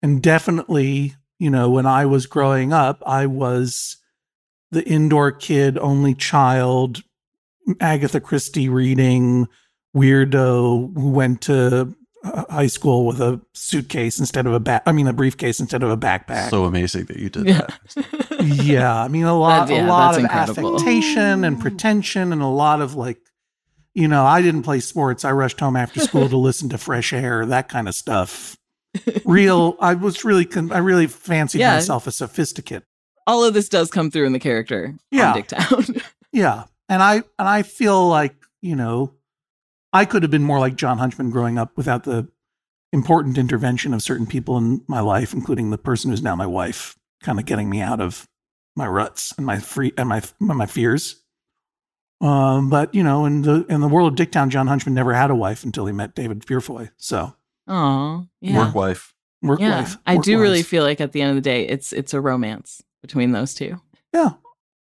and definitely, you know, when I was growing up, I was the indoor kid, only child, Agatha Christie reading weirdo who went to high school with a suitcase instead of a back. I mean, a briefcase instead of a backpack. So amazing that you did Yeah. that. yeah, I mean, a lot, yeah, a lot of incredible. affectation and mm. pretension, and a lot of like, you know, I didn't play sports. I rushed home after school to listen to fresh air, that kind of stuff. Real, I was really, con- I really fancied Yeah. myself a sophisticate. All of this does come through in the character Yeah. on Dicktown. Yeah, and I and I feel like you know, I could have been more like John Hunchman growing up without the important intervention of certain people in my life, including the person who's now my wife, kind of getting me out of my ruts and my free and my my fears. Um, but you know, in the in the world of Dicktown, John Hunchman never had a wife until he met David Purefoy. So Oh, yeah. Work wife. work yeah. life. I work do really feel like at the end of the day, it's it's a romance between those two. yeah.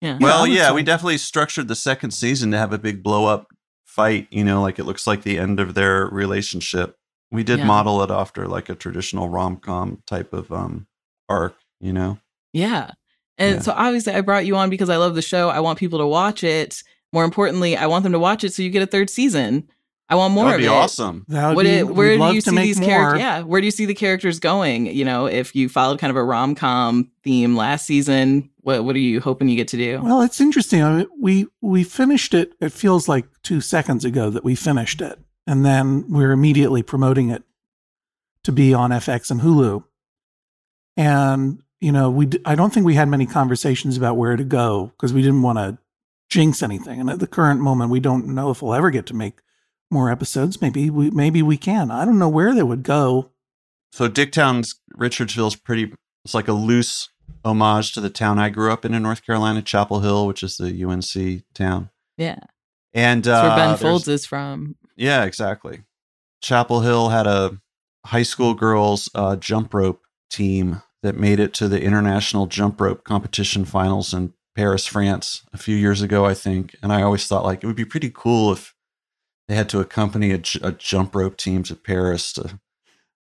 Yeah. Yeah, Well, would yeah, we definitely structured the second season to have a big blow up fight, you know, like it looks like the end of their relationship. We did Yeah. model it after like a traditional rom com type of um arc, you know. Yeah. And Yeah. so obviously I brought you on because I love the show. I want people to watch it. More importantly, I want them to watch it so you get a third season. I want more that would of be it. awesome. That would be, it, where we'd do love you to see make these more. characters? Yeah, where do you see the characters going? You know, if you followed kind of a rom com theme last season, what what are you hoping you get to do? Well, it's interesting. I mean, we we finished it. It feels like two seconds ago that we finished it, and then we're immediately promoting it to be on FX and Hulu. And you know, we d- I don't think we had many conversations about where to go because we didn't want to jinx anything. And at the current moment, we don't know if we'll ever get to make more episodes. Maybe we maybe we can. I don't know where they would go. So Dicktown's Richardsville's pretty it's like a loose homage to the town I grew up in in North Carolina, Chapel Hill, which is the UNC town. yeah, And that's where uh, Ben Folds is from. Yeah, exactly. Chapel Hill had a high school girls uh, jump rope team that made it to the international jump rope competition finals in Paris, France, a few years ago, I think. And I always thought like it would be pretty cool if they had to accompany a jump rope team to Paris to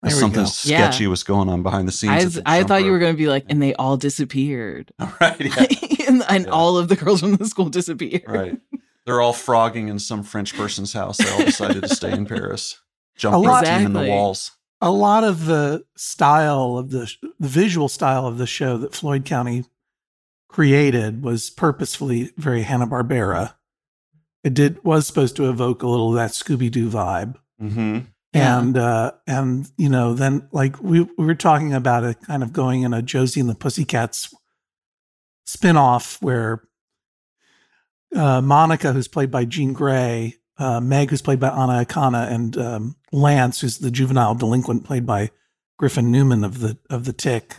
There something go. Yeah. sketchy was going on behind the scenes. I, the I jump thought you were going to be like, and they all disappeared. All right. yeah, and and Yeah. all of the girls from the school disappeared. right. They're all phrogging in some French person's house. They all decided to stay in Paris. Jump A rope lot- team in the walls. a lot of the style of the the visual style of the show that Floyd County created was purposefully very Hanna Barbera. It did was supposed to evoke a little of that Scooby Doo vibe, Mm-hmm. Yeah. and uh, and you know then like we, we were talking about it kind of going in a Josie and the Pussycats spin-off where uh, Monica, who's played by Jean Grae, uh, Meg, who's played by Anna Akana, and um, Lance, who's the juvenile delinquent played by Griffin Newman of the of the Tick,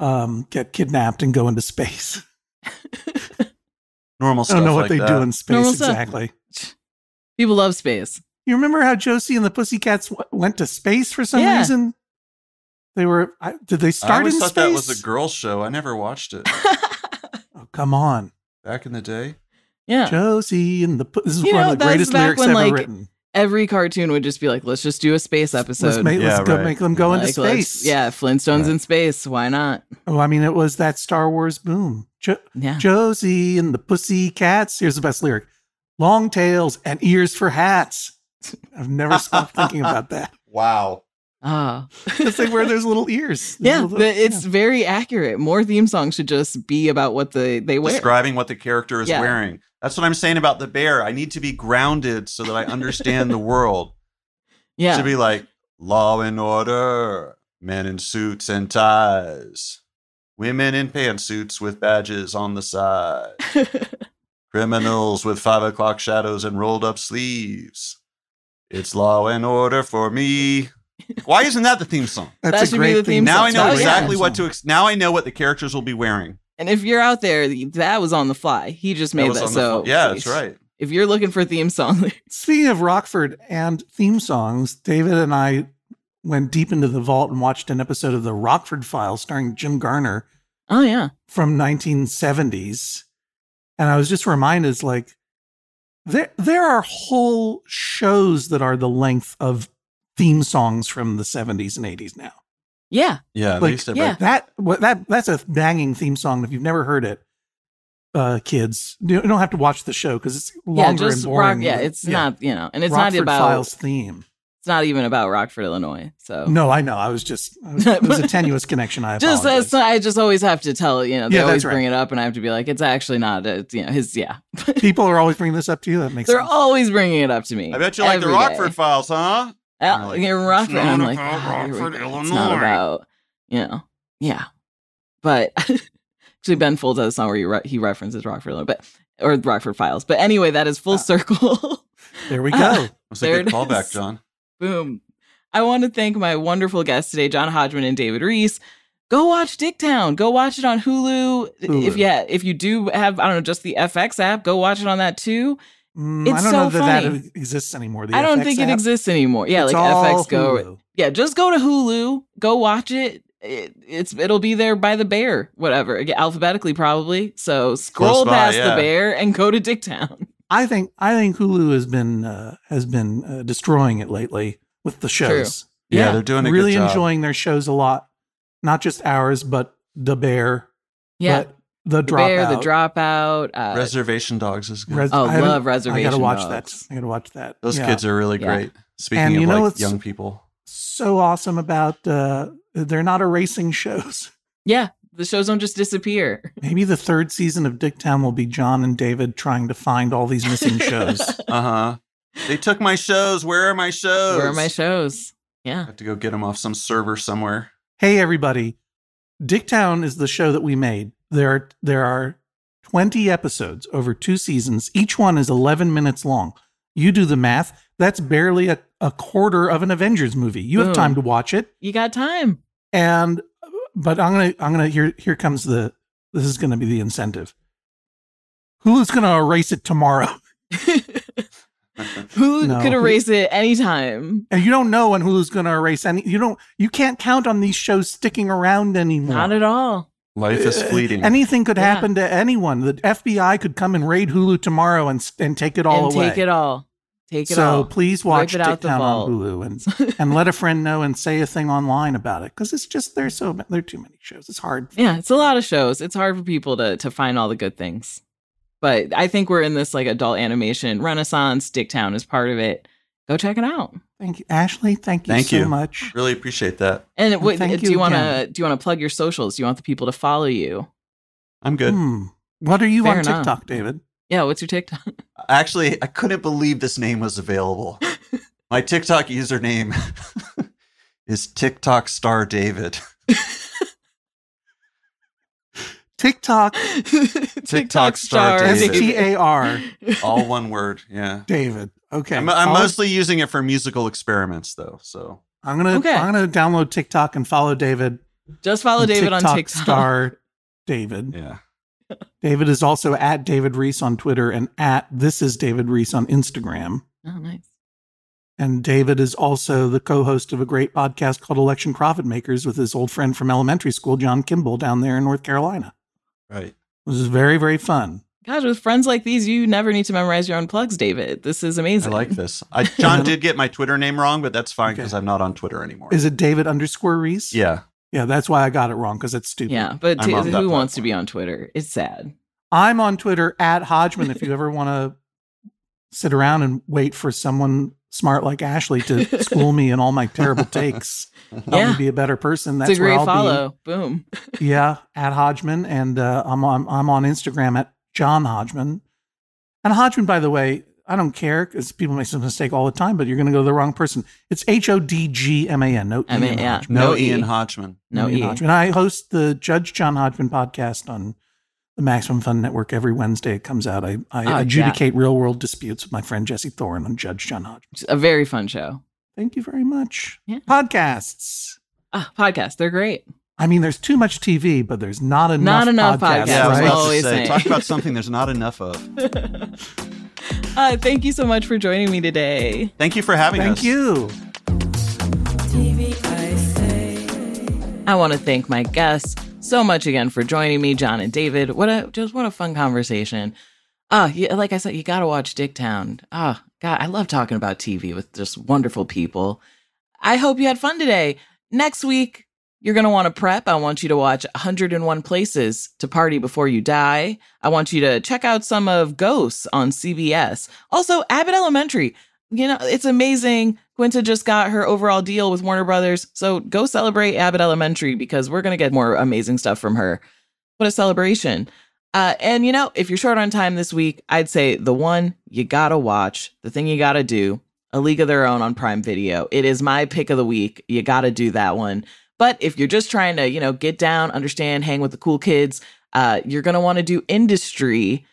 um, get kidnapped and go into space. Normal space. I don't know what like they that. do in space Normal stuff. exactly. People love space. You remember how Josie and the Pussycats w- went to space for some Yeah. reason? They were. I, did they start I start always in thought space? that was a girls' show. I never watched it oh, come on, back in the day. yeah. Josie and the. Pu- This is You one know, of the greatest lyrics when, ever like, written. Every cartoon would just be like, let's just do a space episode. Let's make, Yeah, let's go make them go into Like, let's- space. Yeah, Flintstones Right. in space. Why not? Oh, I mean, it was that Star Wars boom. Jo- Yeah. Josie and the Pussycats. Here's the best lyric: "Long tails and ears for hats." I've never stopped thinking about that. Wow. Ah. It's like where there's little ears. There's Yeah, little- but it's very accurate. More theme songs should just be about what the they wear. Describing what the character is Yeah. wearing. That's what I'm saying about the bear. I need to be grounded so that I understand the world. yeah. To be like law and order, men in suits and ties, women in pantsuits with badges on the side, criminals with five o'clock shadows and rolled up sleeves. It's law and order for me. Why isn't that the theme song? That's That a should be great the theme song. Now I know Oh, yeah. exactly what to. Ex- now I know what the characters will be wearing. and if you're out there, that was on the fly. He just made was that. so fl- yeah, that's right. If you're looking for a theme song, Speaking of Rockford and theme songs, David and I went deep into the vault and watched an episode of the Rockford Files starring Jim Garner oh yeah, from 1970s. And I was just reminded, it's like, there, there are whole shows that are the length of theme songs from the 70s and 80s now. yeah, Yeah, they Like, used yeah. That what that that's a banging theme song. If you've never heard it, uh, kids, you don't have to watch the show because it's yeah. longer Just and boring. rock. Yeah, but- it's not you know, and it's not about Files theme. It's not even about Rockford, Illinois. So No, I know. I was just I was, it was a tenuous connection. I just apologize. as I just always have to tell you know they Yeah, that's always right. bring it up, and I have to be like, it's actually not. It's you know his yeah. People are always bringing this up to you. That makes They're sense. always bringing it up to me. I bet you like the every day. Rockford Files, huh? Uh, like, you're Rockford. "It's And I'm not like, about "Ah, Rockford, go. It's not about, you know, yeah. But actually, Ben Folds has a song where he, re- he references Rockford, Illinois, but or Rockford Files. But anyway, that is full Ah. circle. there we go. Ah. That's a There good callback, is. John. Boom. I want to thank my wonderful guests today, John Hodgman and David Rees. Go watch Dicktown. Go watch it on Hulu. Hulu. If yeah, if you do have, I don't know, just the FX app, go watch it on that too. Mm, It's I don't so know that funny. that exists anymore. The I don't FX think it app, exists anymore. Yeah, it's like FX Go. Hulu. Yeah, just go to Hulu, go watch it. it. It's it'll be there by the bear, whatever, alphabetically probably. So scroll by, past yeah. the bear and go to Dicktown. I think I think Hulu has been uh, has been uh, destroying it lately with the shows. Yeah, Yeah. they're doing a really good job. enjoying their shows a lot. Not just ours, but the Bear. Yeah, but the, the bear, the Dropout. dropout. Uh, Reservation Dogs is good. Res- Oh, I love Reservation. love I gotta watch Dogs. that. I gotta watch that. Those Yeah. kids are really Yeah. great. Speaking And of you know like young people. so awesome about uh, they're not erasing shows. yeah, the shows don't just disappear. Maybe the third season of Dicktown will be John and David trying to find all these missing shows. Uh huh. They took my shows. Where are my shows? Where are my shows? Yeah. I Yeah. have to go get them off some server somewhere. hey everybody, Dicktown is the show that we made. There are there are 20 episodes over two seasons. Each one is 11 minutes long. You do the math. That's barely a, a quarter of an Avengers movie. You have time to watch it. You got time. And but I'm gonna I'm gonna here here comes the this is gonna be the incentive. Hulu's gonna erase it tomorrow. Who No. could erase it anytime? And you don't know when Hulu's gonna erase any you don't you can't count on these shows sticking around anymore. Not at all. Life is Uh, fleeting. Anything could Yeah. happen to anyone. The FBI could come and raid Hulu tomorrow and and take it all and away. take it all. Take it so all. please watch Rip it out the Dicktown on. Hulu and and let a friend know and say a thing online about it because it's just there's so there are too many shows. It's hard. Yeah, it's a lot of shows. It's hard for people to to find all the good things. But I think we're in this like adult animation renaissance. Dicktown is part of it. Go check it out. Thank you, Ashley. Thank you Thank so you. much. really appreciate that. And what, thank do you you want to do you want to plug your socials? Do you want the people to follow you? I'm good. Hmm. What are you Fair on enough. TikTok, David? Yeah, what's your TikTok? Actually, I couldn't believe this name was available. My TikTok username is TikTok Star David. TikTok TikTok star star. David. T A R All one word. Yeah. David. Okay, I'm, I'm mostly using it for musical experiments, though. So I'm gonna Okay. I'm gonna download TikTok and follow David. Just follow David on TikTok. Star David. yeah. David is also at David Rees on Twitter and at This is David Rees on Instagram. Oh, nice. And David is also the co-host of a great podcast called Election Profit Makers with his old friend from elementary school, John Kimball, down there in North Carolina. Right. This is very, very fun. Gosh, with friends like these, you never need to memorize your own plugs, David. This is amazing. I like this. I, John did get my Twitter name wrong, but that's fine Okay. because I'm not on Twitter anymore. Is it David underscore Rees? yeah. Yeah, that's why I got it wrong because it's stupid. Yeah, but t- who that wants to be on Twitter? It's sad. I'm on Twitter at Hodgman if you ever want to sit around and wait for someone smart like Ashley to school me in all my terrible takes. Help Yeah. me be a better person. That's it's a great follow. Boom. Yeah, at Hodgman, and uh, I'm on I'm on Instagram at John Hodgman. And Hodgman, by the way, I don't care because people make some mistake all the time, but you're going to go to the wrong person. It's H O D G M A N. No, I mean, Ian yeah. Hodgman. No, No E. Ian Hodgman. No Ian E. Hodgman. I host the Judge John Hodgman podcast on the Maximum Fun Network every Wednesday. It comes out. I, I Oh, yeah. adjudicate real world disputes with my friend Jesse Thorn on Judge John Hodgman. It's a very fun show. Thank you very much. Yeah. Podcasts. Ah, podcasts. They're great. I mean, there's too much TV, but there's not enough. Not enough podcasts, podcasts, Yeah, I was right? about always to say, saying. talk about something there's not enough of. Uh, thank you so much for joining me today. Thank you for having Thank us. Thank you. I want to thank my guests so much again for joining me, John and David. What a just what a fun conversation. Ah, yeah, like I said, you got to watch Dicktown. Ah, God, I love talking about TV with just wonderful people. I hope you had fun today. Next week, you're going to want to prep. I want you to watch 101 Places to Party Before You Die. I want you to check out some of Ghosts on CBS. Also, Abbott Elementary. You know, it's amazing. Quinta just got her overall deal with Warner Brothers, so go celebrate Abbott Elementary because we're going to get more amazing stuff from her. What a celebration. Uh, and you know, if you're short on time this week, I'd say the one you gotta watch, the thing you gotta do, A League of Their Own on Prime Video. It is my pick of the week. You gotta do that one. But if you're just trying to, you know, get down, understand, hang with the cool kids, uh, you're gonna want to do Industry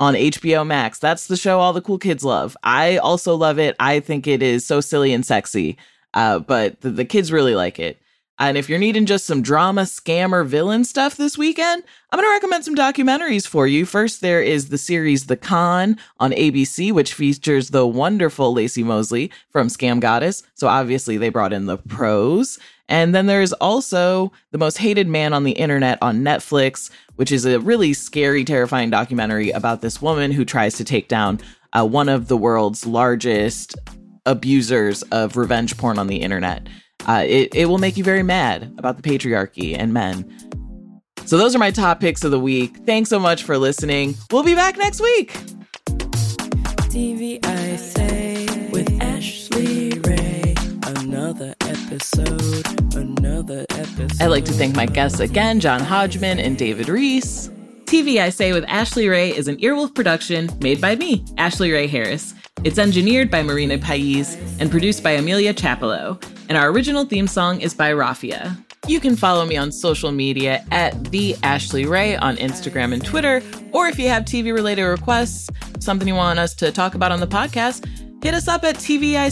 on HBO Max. That's the show all the cool kids love. I also love it. I think it is so silly and sexy. Uh, but the, the kids really like it. And if you're needing just some drama, scammer, villain stuff this weekend, I'm going to recommend some documentaries for you. First, there is the series The Con on ABC, which features the wonderful Laci Mosley from Scam Goddess. So obviously, they brought in the pros. And then there's also The Most Hated Man on the Internet on Netflix, which is a really scary, terrifying documentary about this woman who tries to take down uh, one of the world's largest abusers of revenge porn on the internet. Uh, it, it will make you very mad about the patriarchy and men. So, those are my top picks of the week. Thanks so much for listening. We'll be back next week. TV I say with Ashley Ray. Another episode, another episode. I'd like to thank my guests again, John Hodgman and David Rees. TV I Say with Ashley Ray is an Earwolf production made by me, Ashley Ray Harris. It's engineered by Marina Pais and produced by Amelia Chapello. And our original theme song is by Rafia. You can follow me on social media at the Ashley Ray on Instagram and Twitter. Or if you have TV related requests, something you want us to talk about on the podcast, hit us up at TV I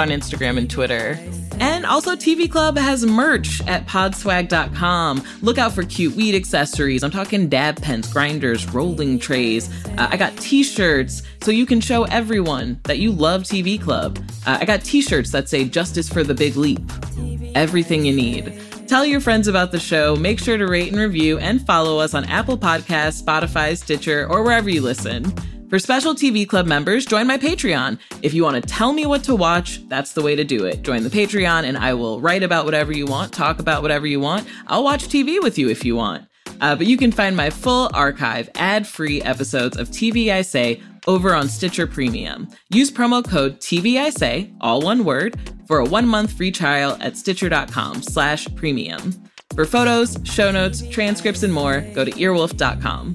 on Instagram and Twitter. And also, TV Club has merch at podswag.com. Look out for cute weed accessories. I'm talking dab pens, grinders, rolling trays. Uh, I got t shirts so you can show everyone that you love TV Club. Uh, I got t shirts that say Justice for the Big Leap. Everything you need. Tell your friends about the show. Make sure to rate and review and follow us on Apple Podcasts, Spotify, Stitcher, or wherever you listen. For special TV Club members, join my Patreon. If you want to tell me what to watch, that's the way to do it. Join the Patreon and I will write about whatever you want, talk about whatever you want. I'll watch TV with you if you want. Uh, but you can find my full archive, ad free episodes of TV I Say over on Stitcher Premium. Use promo code TVISay, all one word, for a one month free trial at stitcher.com slash premium. For photos, show notes, transcripts, and more, go to earwolf.com.